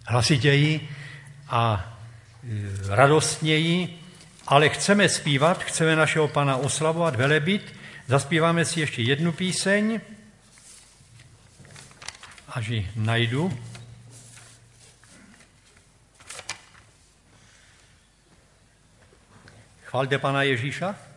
hlasitěji a e, radostněji, ale chceme zpívat, chceme našeho pana oslavovat, velebit, zaspíváme si ještě jednu píseň, až ji najdu. Chvalte Pana Ježíša.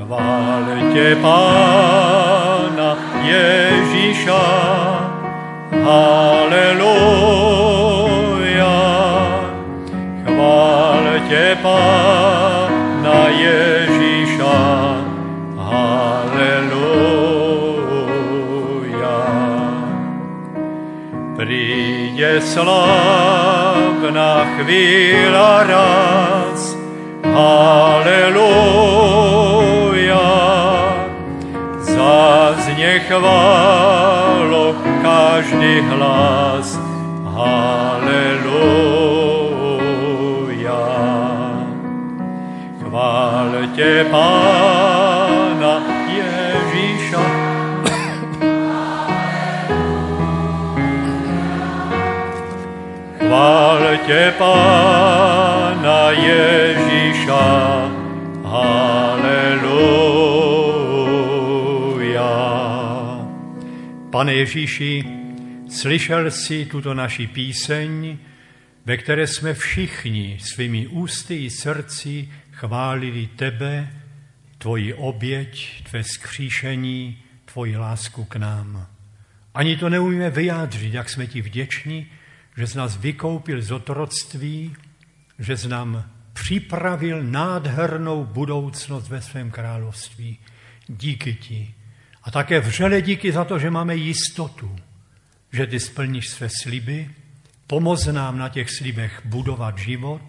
Chválte Pána Ježíša. Haleluja. Chválte Pána Ježíša. Príde slávna chvíľa raz, Halleluja. Chválo každý hlas, Halleluja. Chválte Pána Ježíša, Chválte Pána Ježíša, Pane Ježíši, slyšel jsi tuto naši píseň, ve které jsme všichni svými ústy i srdci chválili tebe, tvoji oběť, tvé skříšení, tvoji lásku k nám. Ani to neumíme vyjádřit, jak jsme ti vděční, že z nás vykoupil z otroctví, že z nám připravil nádhernou budoucnost ve svém království. Díky ti. A také vřele díky za to, že máme jistotu, že ty splníš své sliby, pomoz nám na těch slibech budovat život,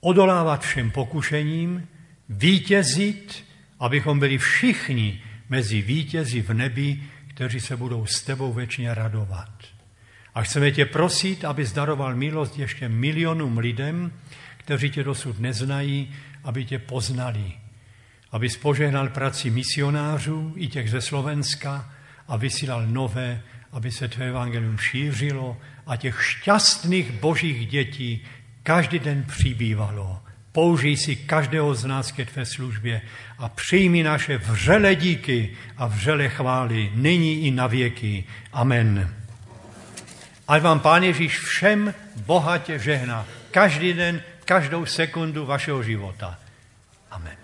odolávat všem pokušením, vítězit, abychom byli všichni mezi vítězi v nebi, kteří se budou s tebou věčně radovat. A chceme tě prosit, aby zdaroval milost ještě milionům lidem, kteří tě dosud neznají, aby tě poznali. Aby požehnal práci misionářů, i těch ze Slovenska, a vysílal nové, aby se tvé evangelium šířilo a těch šťastných božích dětí každý den přibývalo. Použij si každého z nás ke tvé službě a přijmi naše vřele díky a vřele chvály nyní i na věky. Amen. Ať vám Pán Ježíš všem bohatě žehná. Každý den, každou sekundu vašeho života. Amen.